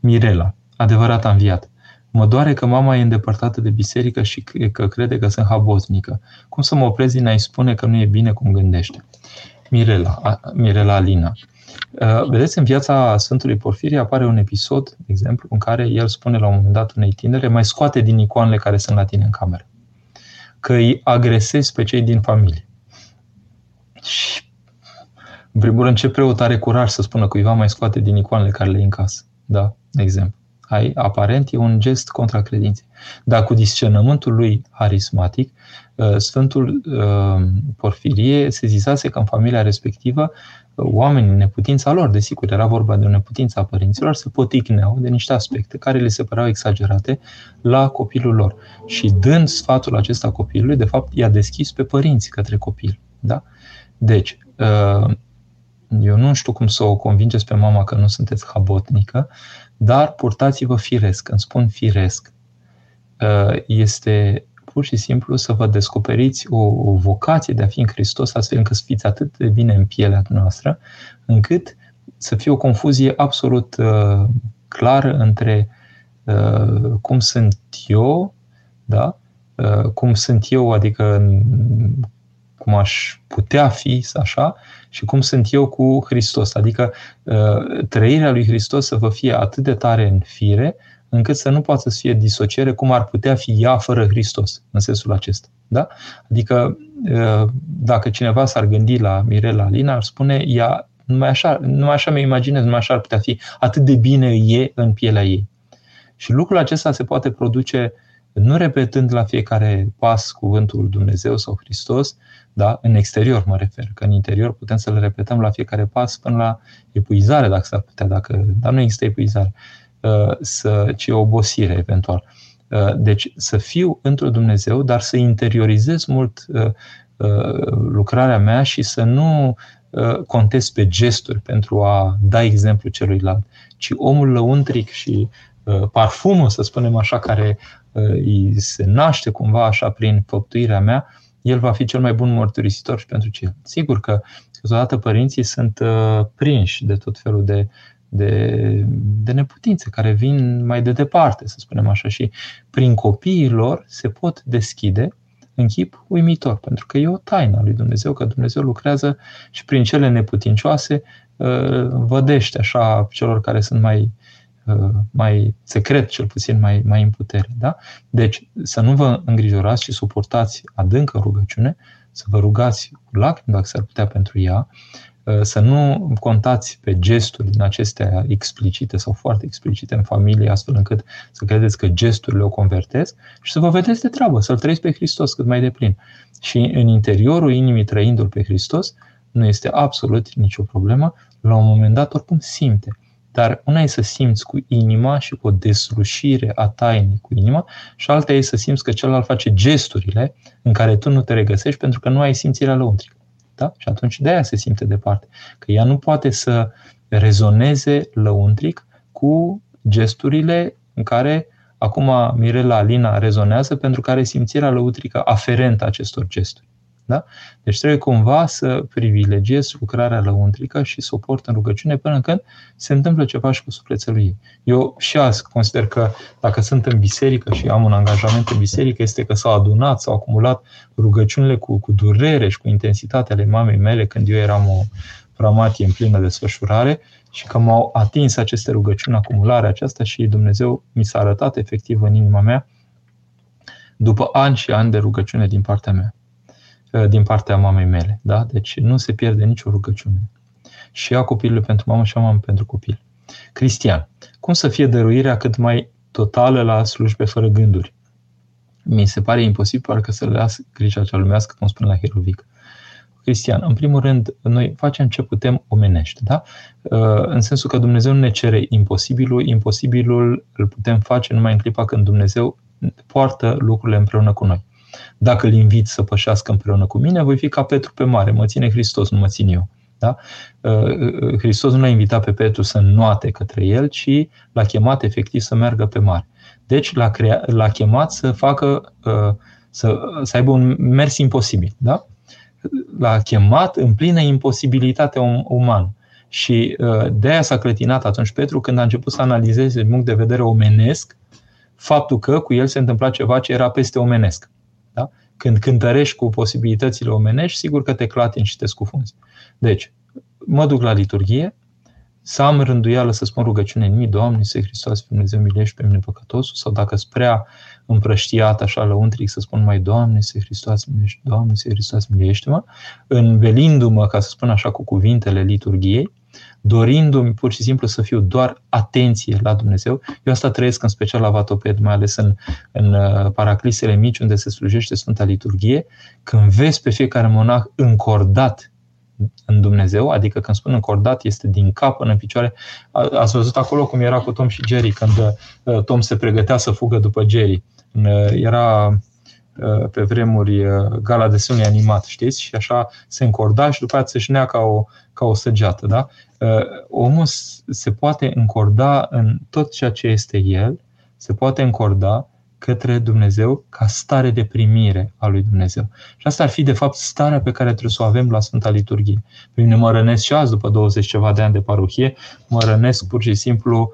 Mirela, adevărata înviat. Mă doare că mama e îndepărtată de biserică și că crede că sunt haboznică. Cum să mă oprez din a-i spune că nu e bine cum gândește? Mirela, Mirela Alina. Uh, vedeți, în viața Sfântului Porfirie apare un episod, de exemplu, în care el spune la un moment dat unei tinere, mai scoate din icoanele care sunt la tine în cameră. Că îi agresezi pe cei din familie. Și, în primul rând, ce preot are curaj să spună cuiva mai scoate din icoanele care le în casă. Da? De exemplu. Ai, aparent e un gest contra credinței. Dar cu discernământul lui harismatic, uh, Sfântul uh, Porfirie se zisase că în familia respectivă oamenii, neputința lor, desigur, era vorba de o neputință a părinților, se poticneau de niște aspecte care le se păreau exagerate la copilul lor. Și dând sfatul acesta copilului, de fapt, i-a deschis pe părinți către copil. Da? Deci, uh, eu nu știu cum să o convingeți pe mama că nu sunteți habotnică, dar purtați-vă firesc. Când spun firesc, uh, este pur și simplu să vă descoperiți o, o vocație de a fi în Hristos, astfel încât să fiți atât de bine în pielea noastră, încât să fie o confuzie absolut uh, clară între uh, cum sunt eu, da? Uh, cum sunt eu, adică cum aș putea fi, așa, și cum sunt eu cu Hristos. Adică uh, trăirea lui Hristos să vă fie atât de tare în fire, încât să nu poată să fie disociere cum ar putea fi ea fără Hristos, în sensul acesta. Da? Adică, dacă cineva s-ar gândi la Mirela Alina, ar spune, ea numai așa, numai așa mi imaginez, numai așa ar putea fi, atât de bine e în pielea ei. Și lucrul acesta se poate produce nu repetând la fiecare pas cuvântul Dumnezeu sau Hristos, da? în exterior mă refer, că în interior putem să le repetăm la fiecare pas până la epuizare, dacă s-ar putea, dacă, dar nu există epuizare. Uh, să, ci obosire eventual. Uh, deci să fiu într-o Dumnezeu, dar să interiorizez mult uh, lucrarea mea și să nu contez pe gesturi pentru a da exemplu celuilalt, ci omul lăuntric și parfumul, să spunem așa, care îi se naște cumva așa prin făptuirea mea, el va fi cel mai bun mărturisitor și pentru cel. Sigur că câteodată părinții sunt prinși de tot felul de de, de neputințe care vin mai de departe, să spunem așa, și prin copiii lor se pot deschide în chip uimitor, pentru că e o taină a lui Dumnezeu, că Dumnezeu lucrează și prin cele neputincioase uh, vădește așa celor care sunt mai, uh, mai secret, cel puțin mai, mai în putere. Da? Deci să nu vă îngrijorați și suportați adâncă rugăciune, să vă rugați cu lacrimi dacă s-ar putea pentru ea, Uh, să nu contați pe gesturi din acestea explicite sau foarte explicite în familie, astfel încât să credeți că gesturile o convertesc și să vă vedeți de treabă, să-L trăiți pe Hristos cât mai deplin. Și în interiorul inimii trăindu-L pe Hristos, nu este absolut nicio problemă, la un moment dat oricum simte. Dar una e să simți cu inima și cu o deslușire a tainii cu inima și alta e să simți că celălalt face gesturile în care tu nu te regăsești pentru că nu ai simțirea lăuntrică. Da? Și atunci de aia se simte departe. Că ea nu poate să rezoneze lăuntric cu gesturile în care acum Mirela Alina rezonează pentru că are simțirea lăuntrică aferentă acestor gesturi. Da? Deci trebuie cumva să privilegiezi lucrarea lăuntrică și să o port în rugăciune până când se întâmplă ceva și cu sufletul ei. Eu și azi consider că dacă sunt în biserică și am un angajament în biserică, este că s-au adunat, s-au acumulat rugăciunile cu, cu durere și cu intensitate ale mamei mele când eu eram o pramatie în plină desfășurare și că m-au atins aceste rugăciuni, acumularea aceasta și Dumnezeu mi s-a arătat efectiv în inima mea după ani și ani de rugăciune din partea mea. Uh, din partea mamei mele. Da? Deci nu se pierde nicio rugăciune. Și a copilului pentru mamă și a mamă pentru copil. Cristian, cum să fie dăruirea cât mai totală la slujbe fără gânduri? Mi se pare imposibil parcă să le las grija cea lumească, cum spune la Hierovic. Cristian, în primul rând, noi facem ce putem omenește, da? Uh, în sensul că Dumnezeu nu ne cere imposibilul, imposibilul îl putem face numai în clipa când Dumnezeu poartă lucrurile împreună cu noi. Dacă îl invit să pășească împreună cu mine, voi fi ca Petru pe mare. Mă ține Hristos, nu mă țin eu. Da? Uh, uh, Hristos nu l-a invitat pe Petru să nuate către el, ci l-a chemat efectiv să meargă pe mare. Deci l-a, crea, l-a chemat să facă, uh, să, să aibă un mers imposibil. Da? L-a chemat în plină imposibilitate um, umană. Și de aia s-a clătinat atunci Petru când a început să analizeze din punct de vedere omenesc faptul că cu el se întâmpla ceva ce era peste omenesc. Da? Când cântărești cu posibilitățile omenești, sigur că te clatini și te scufunzi. Deci, mă duc la liturghie, să am rânduială să spun rugăciune în mii, Doamne, Iisuse Hristos, Dumnezeu, milește pe mine păcătosul, sau dacă sunt prea împrăștiat așa lăuntric să spun mai Doamne, Iisuse Hristos, milește, Doamne, Iisuse Hristos, milește-mă, învelindu-mă, ca să spun așa, cu cuvintele liturgiei, dorindu-mi pur și simplu să fiu doar atenție la Dumnezeu. Eu asta trăiesc în special la Vatoped, mai ales în, în uh, paraclisele mici unde se slujește Sfânta Liturghie, când vezi pe fiecare monah încordat în Dumnezeu, adică când spun încordat, este din cap până în picioare. Ați văzut acolo cum era cu Tom și Jerry, când uh, Tom se pregătea să fugă după Jerry. Uh, era uh, pe vremuri gala de sune animat, știți? Și așa se încorda și după aceea se șnea ca o, ca o săgeată, da? Omul se poate încorda în tot ceea ce este el, se poate încorda către Dumnezeu ca stare de primire a lui Dumnezeu. Și asta ar fi, de fapt, starea pe care trebuie să o avem la Sfânta Liturghie. Pe mine mă rănesc și azi, după 20 ceva de ani de parohie, mă rănesc pur și simplu um,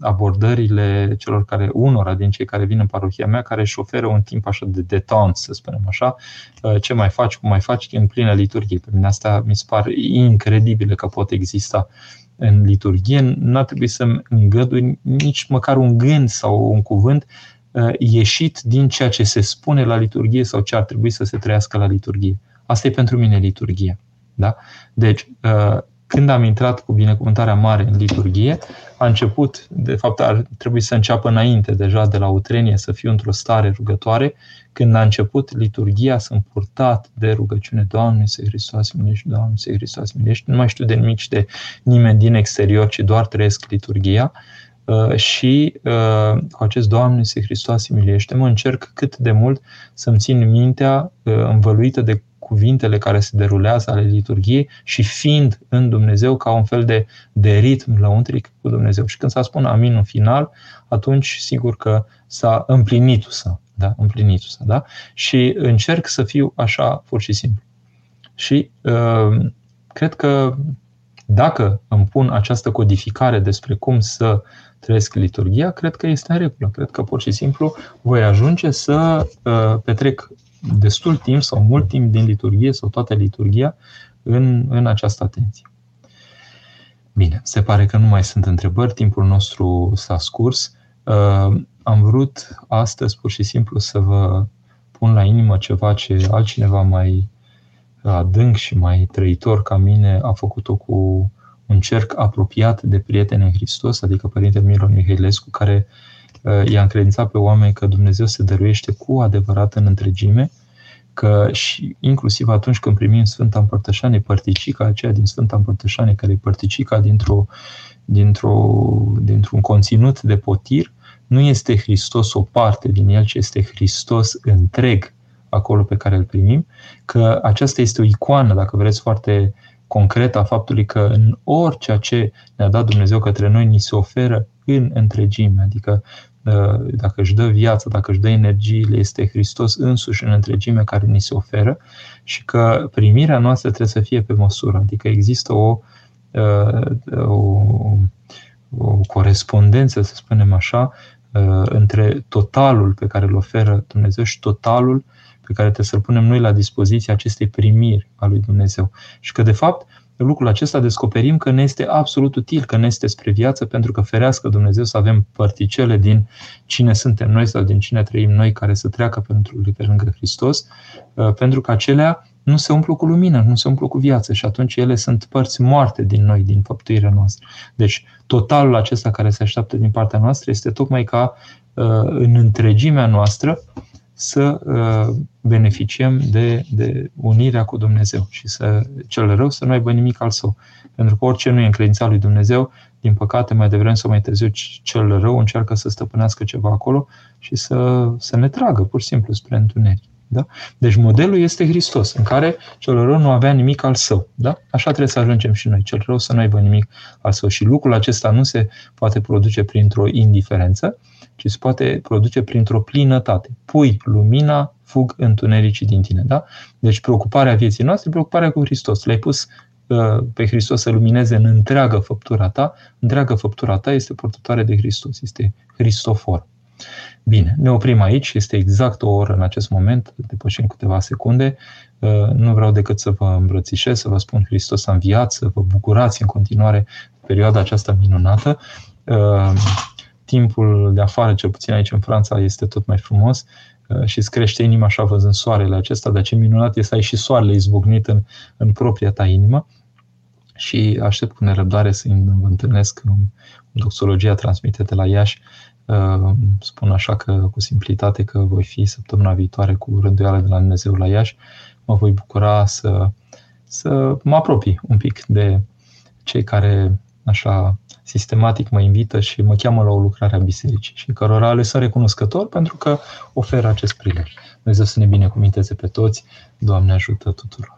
abordările celor care, unora din cei care vin în parohia mea, care își oferă un timp așa de detant, să spunem așa, uh, ce mai faci, cum mai faci, în plină liturghie. Pe mine asta mi se pare incredibil că pot exista în liturghie, nu ar trebui să îngădui nici măcar un gând sau un cuvânt uh, ieșit din ceea ce se spune la liturghie sau ce ar trebui să se trăiască la liturghie. Asta e pentru mine liturghie. Da? Deci, uh, când am intrat cu binecuvântarea mare în liturghie, a început, de fapt ar trebui să înceapă înainte deja de la utrenie, să fiu într-o stare rugătoare. Când a început liturghia, sunt purtat de rugăciune, Doamne, să Hristos minești, Doamne, să Hristos minești. Nu mai știu de nimic și de nimeni din exterior, ci doar trăiesc liturghia. Uh, și uh, cu acest Doamne, să Hristos milește, mă încerc cât de mult să-mi țin mintea uh, învăluită de cuvintele care se derulează ale liturgiei și fiind în Dumnezeu ca un fel de, de ritm lăuntric cu Dumnezeu. Și când s-a spun amin în final, atunci sigur că s-a împlinit să, da? împlinit să, da? Și încerc să fiu așa pur și simplu. Și uh, cred că dacă îmi pun această codificare despre cum să trăiesc liturgia, cred că este în regulă. Cred că pur și simplu voi ajunge să uh, petrec destul timp sau mult timp din liturghie sau toată liturgia în, în această atenție. Bine, se pare că nu mai sunt întrebări, timpul nostru s-a scurs. Uh, am vrut astăzi pur și simplu să vă pun la inimă ceva ce altcineva mai adânc și mai trăitor ca mine a făcut-o cu un cerc apropiat de prieteni în Hristos, adică Părintele Miron Mihailescu, care uh, i-a încredințat pe oameni că Dumnezeu se dăruiește cu adevărat în întregime, că și inclusiv atunci când primim Sfânta Împărtășanie, părticica aceea din Sfânta Împărtășanie, care e părticica dintr-o, dintr-o, dintr-un conținut de potir, nu este Hristos o parte din el, ci este Hristos întreg acolo pe care îl primim, că aceasta este o icoană, dacă vreți, foarte concretă a faptului că în orice ce ne-a dat Dumnezeu către noi, ni se oferă în întregime, adică ă, dacă își dă viața, dacă își dă energiile, este Hristos însuși în întregime care ni se oferă și că primirea noastră trebuie să fie pe măsură, adică există o, ă, o, o corespondență, să spunem așa, ă, între totalul pe care îl oferă Dumnezeu și totalul pe care trebuie să-l punem noi la dispoziție acestei primiri a lui Dumnezeu. Și că, de fapt, lucrul acesta descoperim că ne este absolut util, că ne este spre viață, pentru că ferească Dumnezeu să avem părticele din cine suntem noi sau din cine trăim noi care să treacă pentru pe lângă Hristos, uh, pentru că acelea nu se umplu cu lumină, nu se umplu cu viață și atunci ele sunt părți moarte din noi, din făptuirea noastră. Deci, totalul acesta care se așteaptă din partea noastră este tocmai ca uh, în întregimea noastră să uh, beneficiem de, de unirea cu Dumnezeu și să cel rău să nu aibă nimic al său. Pentru că orice nu e încredința lui Dumnezeu, din păcate, mai devreme sau mai târziu, cel rău încearcă să stăpânească ceva acolo și să, să ne tragă pur și simplu spre întuneric. Da? Deci modelul este Hristos, în care cel rău nu avea nimic al său. Da? Așa trebuie să ajungem și noi, cel rău să nu aibă nimic al său. Și lucrul acesta nu se poate produce printr-o indiferență, ci se poate produce printr-o plinătate. Pui lumina, fug întunericii din tine. Da? Deci preocuparea vieții noastre, preocuparea cu Hristos. L-ai pus uh, pe Hristos să lumineze în întreagă făptura ta, întreagă făptura ta este purtătoare de Hristos, este Hristofor. Bine, ne oprim aici, este exact o oră în acest moment, depășim câteva secunde. Uh, nu vreau decât să vă îmbrățișez, să vă spun Hristos a înviat, să vă bucurați în continuare perioada aceasta minunată. Uh, timpul de afară, cel puțin aici în Franța, este tot mai frumos uh, și îți crește inima așa văzând soarele acesta, dar ce minunat este să ai și soarele izbucnit în, în propria ta inimă și aștept cu nerăbdare să vă întâlnesc în doxologia transmite de la Iași. Uh, spun așa că cu simplitate că voi fi săptămâna viitoare cu rânduială de la Dumnezeu la Iași. Mă voi bucura să, să mă apropii un pic de cei care așa sistematic mă invită și mă cheamă la o lucrare a bisericii și cărora le sunt recunoscător pentru că oferă acest prilej. Dumnezeu să ne binecuvinteze pe toți. Doamne ajută tuturor!